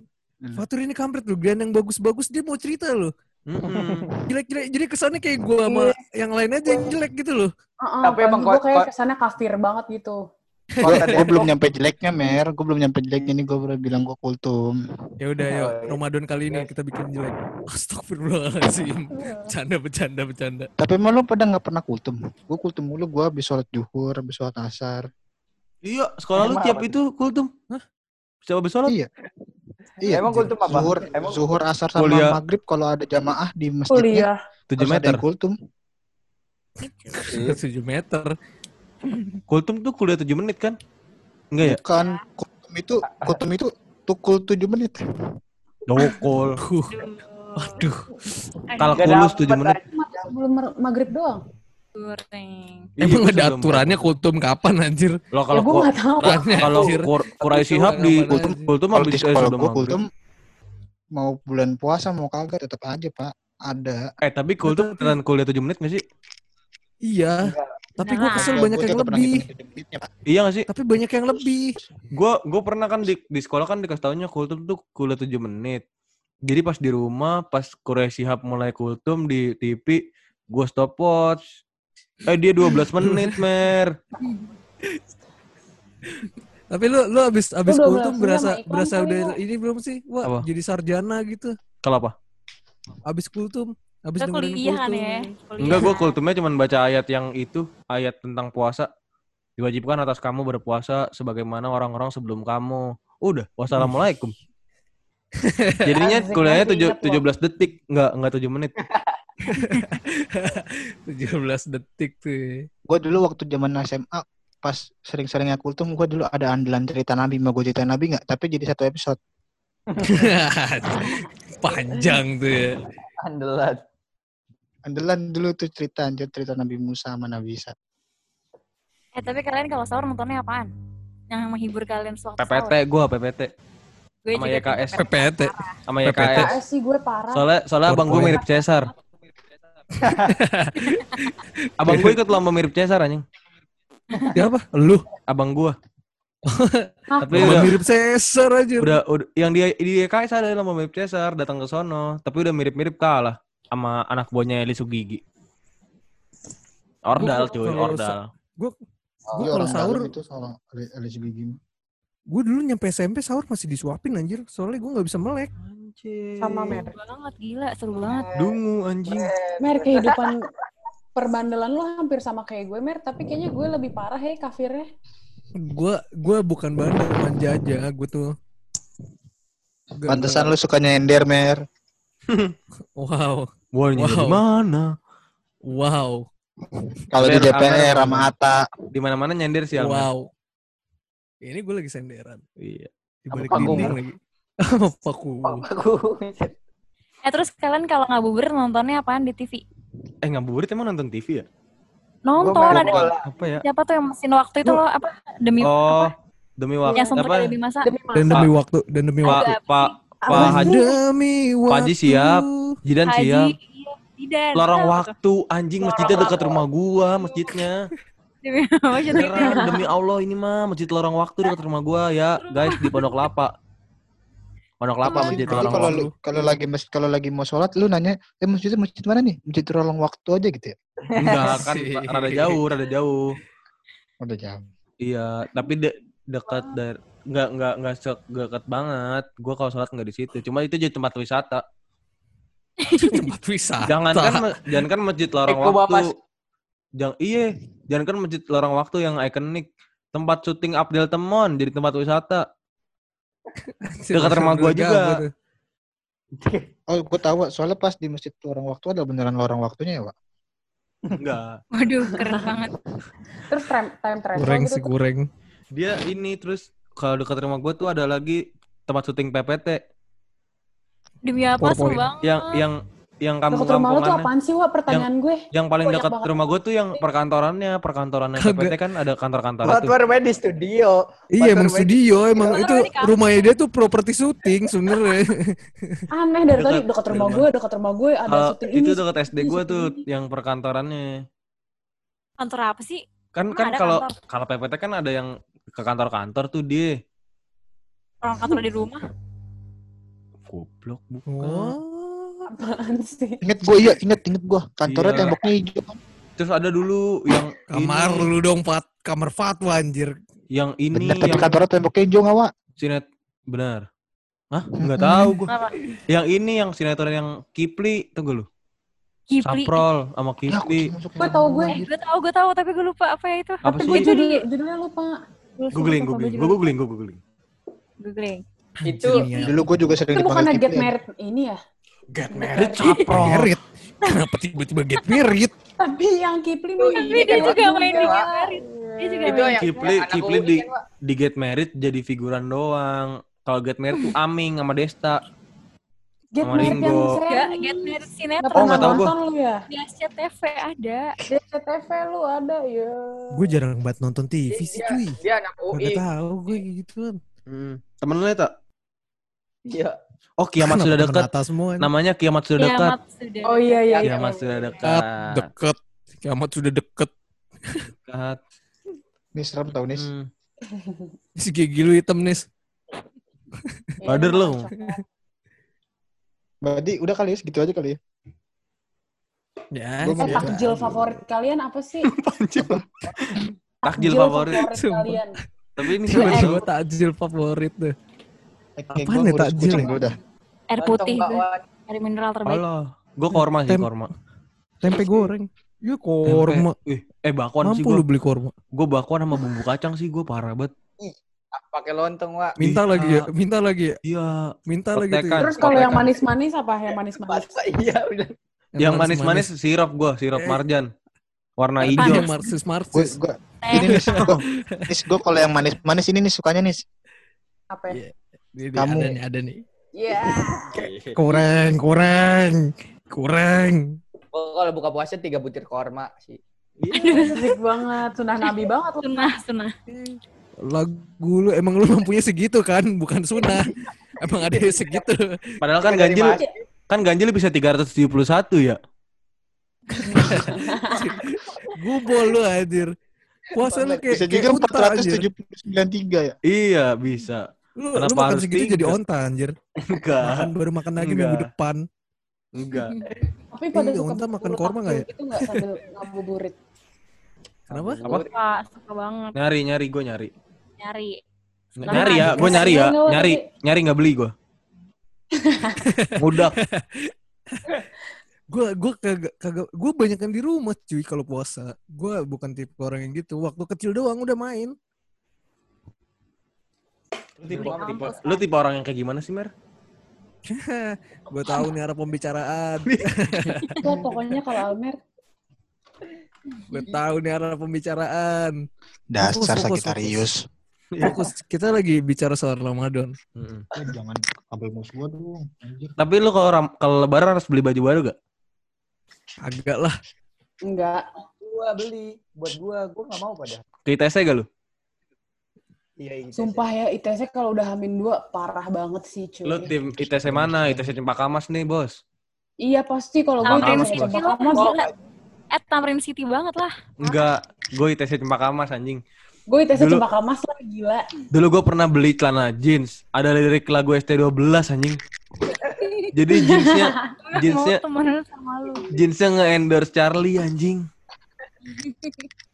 Fatur ini kampret lu, Gian yang bagus-bagus dia mau cerita lu. Mm-mm. Jelek-jelek jadi kesannya kayak gua sama yang lain aja yang jelek gitu loh. Heeh, Tapi emang gue kayak kesannya kafir banget gitu. Gua, gua belum nyampe jeleknya, Mer. Gua belum nyampe jeleknya nih gua baru bilang gua kultum. Ya udah yuk, iya. Ramadan kali ini kita bikin jelek. Astagfirullahaladzim. Bercanda, bercanda, bercanda. Tapi emang lu pada nggak pernah kultum? Gua kultum mulu, gua habis sholat zuhur, habis sholat asar. Iya, sekolah lu tiap itu kultum. Hah? Habis sholat? Iya. Iya. Emang kultum apa? Zuhur, Emang zuhur asar sama Kuliah. maghrib kalau ada jamaah di masjidnya Kuliah. 7 harus ada meter. kultum. 7 meter. Kultum tuh kuliah 7 menit kan? Enggak ya? Bukan kultum itu kultum itu tukul 7 menit. Dokol. Uh, waduh. Kalkulus Nggak 7 dapet, menit. Sebelum mar- maghrib doang. Goreng. Iya, Emang gua ada aturannya kultum kapan anjir? Lo Ya kalau gue ku- gak tahu. Kalau anjir. Qur- Quraisy Shihab di kultum kultum Kalau habis sudah gua kultum mau bulan puasa mau kagak tetap aja, Pak. Ada. Eh tapi kultum beneran kuliah 7 menit gak sih? Iya. Tapi gue kesel Gua- banyak gua yang lebih. ngitung 7 menitnya, Pak. Iya gak sih? Tapi banyak yang lebih. Gua gua pernah kan di di sekolah kan dikasih taunya kultum tuh kuliah 7 menit. Jadi pas di rumah, pas Quraisy Shihab mulai kultum di TV, gua stopwatch. Eh dia 12 menit, Mer. Tapi lu lu abis abis udah kultum berasa berasa udah ini belum sih? Wah, Apa? jadi sarjana gitu. Kalau apa? Abis kultum, abis Kita dengerin kuliah kan kultum. ya. Enggak, gua kultumnya cuma baca ayat yang itu, ayat tentang puasa. Diwajibkan atas kamu berpuasa sebagaimana orang-orang sebelum kamu. Udah, wassalamualaikum. Jadinya kuliahnya tujuh- ingat loh. 17 detik, enggak enggak 7 menit. 17 detik tuh. ya. Gua dulu waktu zaman SMA pas sering-seringnya kultum gue dulu ada andalan cerita Nabi mau gue cerita Nabi nggak tapi jadi satu episode Panjang tuh ya. Andalan. andalan dulu tuh cerita anjir cerita Nabi Musa sama Nabi Isa Eh tapi kalian kalau sahur nontonnya apaan? Yang menghibur kalian sewaktu PPT gue PPT Gue sama YKS. PPT. Sama. YKS. KS sih gue parah. Soalnya soalnya abang gue mirip Cesar. abang gue ikut lomba mirip Cesar anjing. Siapa? Lu. Abang gue. Tapi udah, mirip Caesar aja. udah, udah yang dia di YKS ada lomba mirip Cesar datang ke sono, tapi udah mirip-mirip kalah sama anak buahnya Eli Sugigi. Ordal Gua- cuy, kalau ordal. Gue Dia kalau orang sahur, dalam itu soal alis gigi gue dulu nyampe SMP sahur masih disuapin anjir. Soalnya gue nggak bisa melek. Sama Mer. Seru banget, gila, seru banget. Dungu anjing. Mer, kehidupan perbandelan lu hampir sama kayak gue, Mer. Tapi kayaknya gue lebih parah ya kafirnya. Gue gue bukan bandel manja aja. Gue tuh. Gak- pantesan lu suka nyender mer Wow. Wah, Wow. di mana? Wow. kalau di Mer, DPR sama Ata Di mana-mana nyender sih Almer. Wow. Ini gue lagi senderan. Iya. Di balik dinding lagi. Paku. Aku. Eh terus kalian kalau ngabuburit nontonnya apaan di TV? Eh ngabuburit emang nonton TV ya? Nonton ada. Apa ya? siapa tuh yang mesin waktu itu loh apa demi Oh, apa? demi waktu Yang sempat apa? demi masa Demi Dan masa. demi waktu. Dan demi waktu. Pak Pak? Haji Demi waktu. Pak Haji siap. Jidan Haji siap. iya, Zidan. Lorong waktu anjing masjidnya dekat rumah gua masjidnya. Demi demi Allah ini mah masjid lorong waktu dekat rumah gua ya guys di Pondok Lapa. Pondok Lapa Masjid masjid lorong kalau waktu. lu- kalau lagi mas- kalau lagi mau sholat lu nanya eh masjidnya masjid mana nih masjid rolong waktu aja gitu ya Enggak kan rada jauh, rada jauh. udah jam Iya, tapi de dekat dari nggak nggak nggak dekat banget. Gua kalau sholat nggak di situ. Cuma itu jadi tempat wisata. Tempat wisata. Jangan kan jangan kan masjid lorong Eko waktu. Jangan iya, jangan kan masjid lorong waktu yang ikonik. Tempat syuting Abdel Temon jadi tempat wisata. Dekat rumah gua juga. oh gue tahu soalnya pas di masjid lorong waktu ada beneran lorong waktunya ya pak Enggak. Waduh, keren banget. Terus time, time travel Goreng gitu. sih goreng. Dia ini terus kalau dekat rumah gua tuh ada lagi tempat syuting PPT Demi apa seru PowerPoint. banget. yang yang yang Dekat rumah lu tuh apaan sih, Wak? Pertanyaan gue. Yang paling dekat rumah gua tuh yang perkantorannya, perkantorannya Kagak. PPT kan ada kantor-kantor Buat tuh. bermain di studio. Iya emang studio emang Iya, itu rumahnya dia tuh properti syuting sebenarnya. Aneh dari tadi Dekat rumah gue, dekat rumah gue ada Kalau syuting itu ini. dekat SD syuting tuh ini. yang perkantorannya. Kantor apa sih? Kan kan kalau kalau PPT kan ada yang ke kantor-kantor tuh dia. Orang kantor di rumah. Goblok bukan. Apaan sih? inget gue iya inget inget gue kantornya Iya. temboknya hijau Terus ada dulu yang Kamar ini, lu dong Fat. Kamar Fatwa anjir. yang ini bener tapi yang kantornya temboknya hijau nggak Wak? sinet benar. Hah? Enggak tahu gua. Apa? Yang ini yang sinetron yang Kipli, tunggu lu. Kipli. Saprol sama Ya, aku Kipli. Gue tahu rumah, gue. Eh, gue tahu, gue tahu, tapi gue lupa apa ya itu. Apa Tapi sih? gue Itu di judul, judulnya lupa. Gue Googling, googling. gue Gue googling, gue googling. googling. Itu Anjir, dulu gue juga sering Itu dipanggil bukannya get Kipli, married ini ya? Get Married married. Saprol. Merit. Kenapa tiba-tiba get married? Tapi yang Kipli Tapi nih. Tapi dia Iya, juga iya, main iya, di. Get Married. Dia juga itu main. yang Kipli, yang Kipli di kan, di Get Married jadi figuran doang. Kalau Get Married tuh Aming sama Desta. Get Sama married yang Ringo. seri. Enggak, Get Married sinetron. Oh, gua. nonton lu ya? Di SCTV ada. Di SCTV lu ada ya. Gue jarang banget nonton TV sih Dia, cuy. dia anak UI. Gak tahu gue gituan. Hmm. Temen lu ya tak? Iya. Oh kiamat sudah dekat. Namanya kiamat sudah dekat. Kiamat sudah. Oh iya iya. iya. Kiamat sudah Dekat, dekat. Kiamat sudah deket. Dekat. nih serem tau nih Hmm. Si gigi lu hitam nih. Iya, Bader lu. Berarti udah kali ya segitu aja kali ya Ya. Gua Eh, mau ya. takjil favorit kalian apa sih? Takjil favorit. Sumpah. kalian. Tapi ini sebenarnya gue takjil favorit tuh. Eh, Apaan gua nih takjil? kucing gua udah Air putih. gue. Air mineral terbaik. Allah. Gue korma sih Tem- korma. Tempe goreng. Ya korma. Tempe. Eh, eh bakwan sih Mampu gue. lu beli korma. Gue bakwan sama bumbu kacang sih gue parah banget. Pakai lontong, Wak. Minta Ih, lagi ya, minta lagi ya, Iya. minta lagi tuh. Ya. Terus kalau yang manis-manis apa? Yang manis-manis. Iya udah. Yang manis-manis sirup gue, sirup Eh. marjan. Warna Iya, hijau. marsis gue marsis. gue Ini nih, gua kalau yang manis-manis ini nih sukanya nih. Apa ya? Iya. Ini Kamu. ada nih, ada nih. Iya. Kurang, kurang, kurang. Oh, kalau buka puasa tiga butir korma sih. Asik banget. Sunah Nabi banget. Sunah, sunah. Lagu lu emang lu mampunya segitu kan, bukan sunnah. emang ada yang segitu. Padahal kan ganjil masjid. kan ganjil bisa 371 ya. Gubol lu anjir. Puasa lu kayak, Bisa juga unta anjir. 479 ya. Iya, bisa. Lu, Kenapa lu makan harus segitu jadi onta anjir. Makan Enggak. baru makan lagi Enggak. minggu depan. Enggak. Tapi pada suka unta makan korma nggak ya? Itu nggak sambil ngabuburit. Kenapa? Apa? Suka, suka banget. Nyari, nyari gue nyari. Nyari. Ny- Nah, nyari ya, gue nyari ya, nyari, nyari nggak beli gue. Mudak. Gue gua kagak kagak gue banyakan di rumah cuy kalau puasa. Gue bukan tipe orang yang gitu. Waktu kecil doang udah main. Lu tipe, tipe, kampus, lu tipe orang yang kayak gimana sih, Mer? gue tahu nih arah pembicaraan. Itu pokoknya kalau Almer gue tahu nih arah pembicaraan. Dasar Fokus, fokus, kita lagi bicara soal Ramadan. Eh, Jangan kabel mus gua dong. Anjir. Tapi lu kalau ram- kalau lebaran harus beli baju baru gak? Agak lah. enggak. Gua beli buat gua, gua nggak mau pada. Ke ITC gak lu? Iya, gitu Sumpah ya ITC kalau udah hamin dua parah banget sih cuy. Lu tim ITC mana? ITC Cempaka Mas nih, Bos. Iya pasti kalau gue ITC Cempaka Mas. Eh, Tamrin City banget lah. Enggak, gue ITC Cempaka Mas anjing. Gue ITC Dulu- Cempaka Mas lah gila. Dulu gue pernah beli celana jeans, ada lirik lagu ST12 anjing. Jadi jeansnya jeansnya jeansnya nge-endorse Charlie anjing.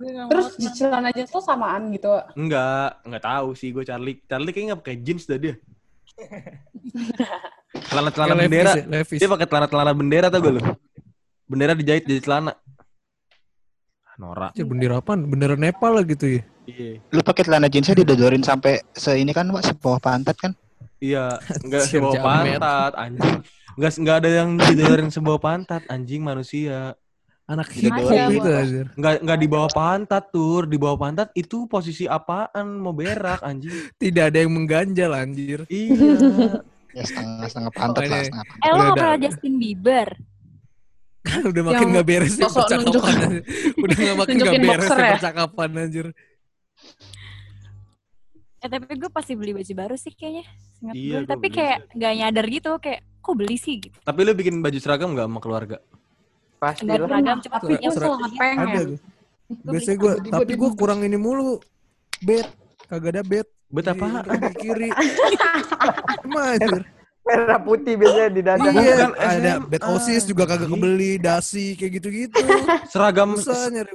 Gue Terus di celana jeans tuh samaan gitu. Enggak, enggak tahu sih gue Charlie. Charlie kayaknya nggak pakai jeans dah dia. Celana-celana bendera. Levi's ya, Levi's. Dia pakai celana-celana bendera tau gak lu? Bendera dijahit jadi celana. Norak. Ya, bendera apaan? Bendera Nepal lah gitu ya. Iya. Lu pakai celana jeansnya didodorin sampai se ini kan, Pak, sebawah pantat kan? Iya, enggak jamet. pantat, anjing. Enggak enggak ada yang didengerin sebawa pantat, anjing manusia. Anak Gitu hip hop doang. itu anjir. Enggak enggak di bawah pantat, Tur. Di bawah pantat itu posisi apaan? Mau berak, anjing. Tidak ada yang mengganjal anjir. Iya. Ya setengah-setengah pantat Oh, lah, setengah pantat. Eh, lo gak ada. pernah Justin Bieber? Kan udah makin Yang nggak beres nih sosok percakapan. nunjuk- anjir. Udah nggak makin nggak nunjukin beres nih ya? percakapan anjir. Eh, tapi gue pasti beli baju baru sih kayaknya. Ingat Iya, gue. Tapi beli kayak gak nyadar gitu. Kayak, kok beli sih gitu. Tapi lu bikin baju seragam enggak sama keluarga? Pasti lah. Seragam cuma Tapi gue Seragam. sangat Ada pengen. tuh. Biasanya gue, tapi gue kurang ini mulu. Bet, kagak ada bet. Bet Di apa? kaki kiri. Emang anjir. Merah putih biasanya di dada. Iya, Bukan ada SMA. bet osis juga kagak kebeli, dasi kayak gitu-gitu. Seragam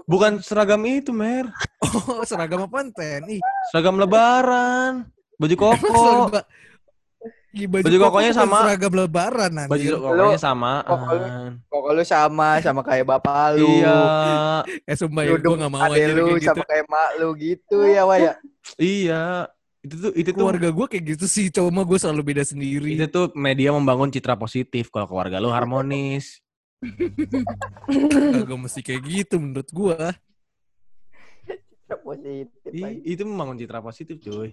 bukan seragam itu, Mer. Oh, seragam apaan TNI? Seragam lebaran. Baju koko. Baju, Baju koko kokonya sama. Seragam lebaran Baju anjir. kokonya samaan. Kok lu sama sama kayak bapak lu. Iya. Eh sumpah ya, gue gak mau anjir lu kayak gitu. sama kayak mak lu gitu ya, Wak ya. Iya. Itu tuh itu tuh Keluarga gue kayak gitu sih, cuma gue selalu beda sendiri. itu tuh media membangun citra positif kalau keluarga lu harmonis. Kagak mesti kayak gitu menurut gue. Positif. Ih, lagi. itu membangun citra positif, cuy.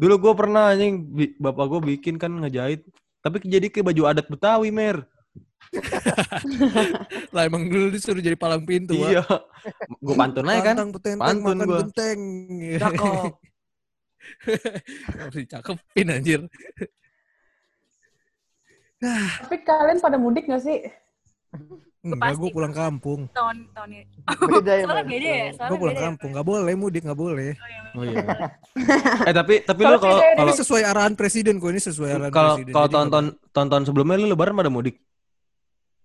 Dulu gue pernah anjing bapak gue bikin kan ngejahit, tapi jadi ke baju adat Betawi, Mer. Lah emang dulu disuruh jadi palang pintu. Iya. Gue pantun aja kan. Petenteng Pantun makan gua. genteng. Cakep. Harus dicakepin anjir. Tapi kalian pada mudik gak sih? Enggak, gue pulang kampung. Tahun, tahun ini. Beda ya, Soalnya beda ya? Soalnya Gue pulang beda ya, kampung. Gak boleh mudik, gak boleh. Oh iya. eh tapi tapi lu kalau kalau sesuai arahan presiden kok. Ini sesuai arahan kalau presiden. kalau nggak tonton tonton sebelumnya lu lebaran pada mudik.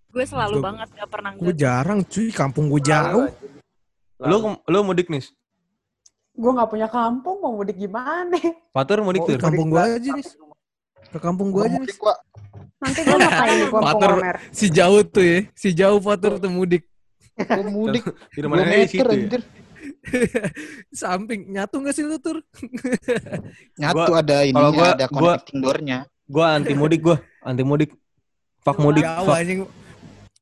Gue selalu Gua- banget gak pernah Gue gue. jarang cuy, kampung gue jauh. Lu lu mudik nih. Gue gak punya kampung, mau mudik gimana? Fatur mudik Oh, tuh. kampung gue aja nih. Ke kampung gue aja nih. Nanti gue ngapain di kampung Pater Amer? si jauh tuh ya, si jauh Fatur tuh mudik. Gua mudik Di 2 rumah di meter situ ya. anjir. Samping nyatu gak sih lu tur? Nyatu Gua- ada kalau ininya, gua- ada connecting door-nya. Gua anti mudik gua, anti mudik. Fuck mudik. Jauh Fuck. anjing.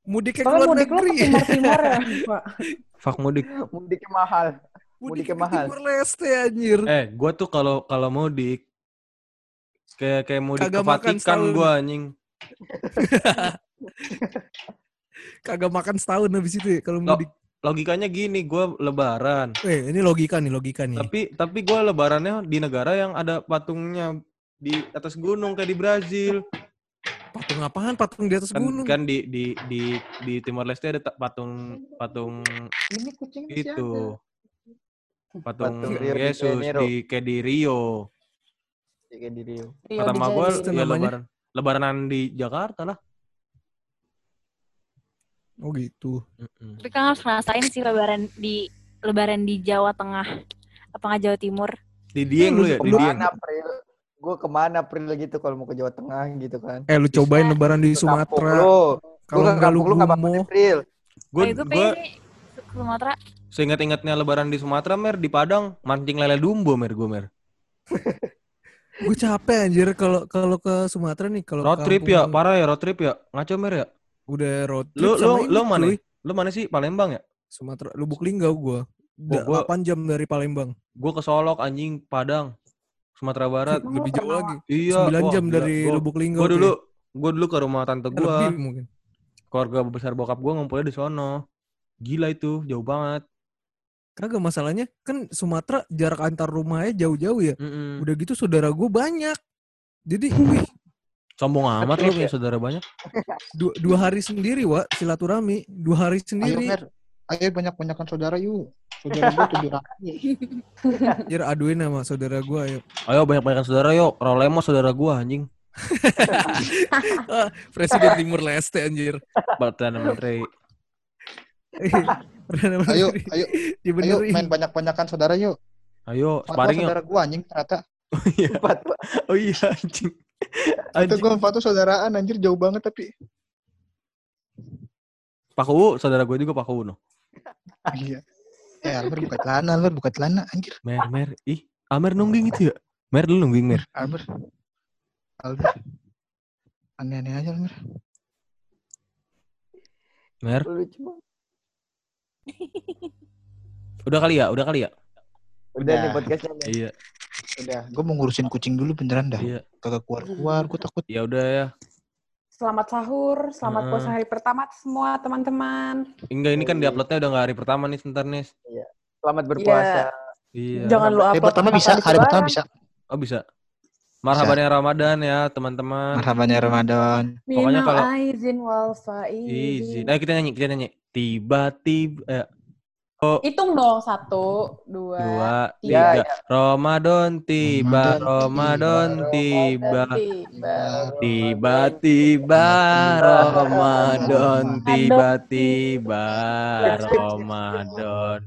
mudik ke Soalnya luar mudik lo ke negeri. timur-timur ya, Pak. Fuck mudik. Mudiknya mahal. mudik Mudiknya ke mahal. Timur Leste anjir. Eh, gua tuh kalau kalau mudik kayak kayak mudik Kagak ke Vatikan gua anjing. Kagak makan setahun habis itu ya kalau mudik. Logikanya gini, gua lebaran. Eh, ini logika nih, logika nih. Tapi tapi gua lebarannya di negara yang ada patungnya di atas gunung kayak di Brazil. Patung apaan? Patung di atas Kan, gunung. kan di di di di Timor Leste ada patung patung Ini kucing itu. Patung, Patung Yesus di kayak di Rio. Kayak di Rio. Rio Janeiro. Itu ya lebaran. Lebaranan di Jakarta lah. Oh gitu. Tapi kan harus ngerasain sih lebaran di lebaran di Jawa Tengah. Apa nggak Jawa Timur? Di Dieng lu ya, di Dieng. April? Gue ke mana April gitu kalau mau ke Jawa Tengah gitu kan. Eh lu cobain lebaran di Sumatera. Lu. Kalau lu lu nggak gumo. April. Gue Eh, gue Sumatera. seingat-ingatnya lebaran di Sumatera mer di Padang mancing lele dumbo mer gue mer. Gue capek anjir kalau kalau ke Sumatera nih kalau Road trip ya, parah ya road trip ya. Ngaco mer ya. Udah road trip Lu lu sama lu ini, mana? cuy. Lu mana sih? Palembang ya? Sumatera, Lubuk Linggau. Da- gua- 8 jam dari Palembang. Gue ke Solok anjing Padang. Sumatera Barat. Lebih jauh lagi. Iya. 9 wah, jam gila. dari Gua- Lubuk Linggau. Gue dulu gue dulu ke rumah tante gue. Keluarga besar bokap gue ngumpulnya di sono. Gila itu, jauh banget. Kagak masalahnya kan Sumatera jarak antar rumahnya jauh-jauh ya. Mm-mm. Udah gitu saudara gue banyak. Jadi wih, Sombong amat lu punya saudara banyak. dua, dua hari sendiri, Wak, silaturahmi. Dua hari Ayo sendiri. Mer, ayo banyak-banyakan saudara yuk. Saudara gue tujuh ratus. Anjir aduin sama saudara gue ayo. Ayo banyak-banyakan saudara yuk. Rolemo saudara gue anjing. Ah, Presiden Timur Leste anjir. Perdana Menteri. Perdana Ayo, Menteri. ayo, ayo Dibenerin. main banyak-banyakan saudara yuk. Ayo, sparring yuk. saudara gue anjing ternyata. Empat, Pak. Oh iya anjing. Itu gue Fatwa saudaraan anjir jauh banget tapi. Pak Uwu, saudara gue juga Pak Uwu no. Iya. Eh, Almer buka celana, Almer buka celana anjir. Mer, Mer. Ih, Amer nungging itu ya? Mer dulu nungging, Mer. Almer. Almer. Aneh-aneh aja Almer. Mer. Lucu banget. Udah kali ya? Udah kali ya? Udah nih Udah. podcastnya. nih. Iya, Udah, gue mau ngurusin kucing dulu beneran dah. iya. Kagak keluar-keluar, gue takut. Ya udah ya. Selamat sahur, selamat puasa hari pertama semua teman-teman. Enggak ini kan diuploadnya udah nggak hari pertama nih sebentar nih. Selamat berpuasa. Iya. Jangan lu Hari upload pertama pas bisa, hari pertama bisa. Oh bisa. Marhaban ya Ramadan ya teman-teman. Marhaban ya Ramadan. Pokoknya Minal kalau- aizin wal faizin. Izin. Ayo kita nyanyi, kita nyanyi. Tiba-tiba eh, Hitung dong satu, dua, dua, tiga. tiga. Ramadan tiba, Ramadan tiba. tiba. Tiba-tiba Ramadan, tiba-tiba Ramadan.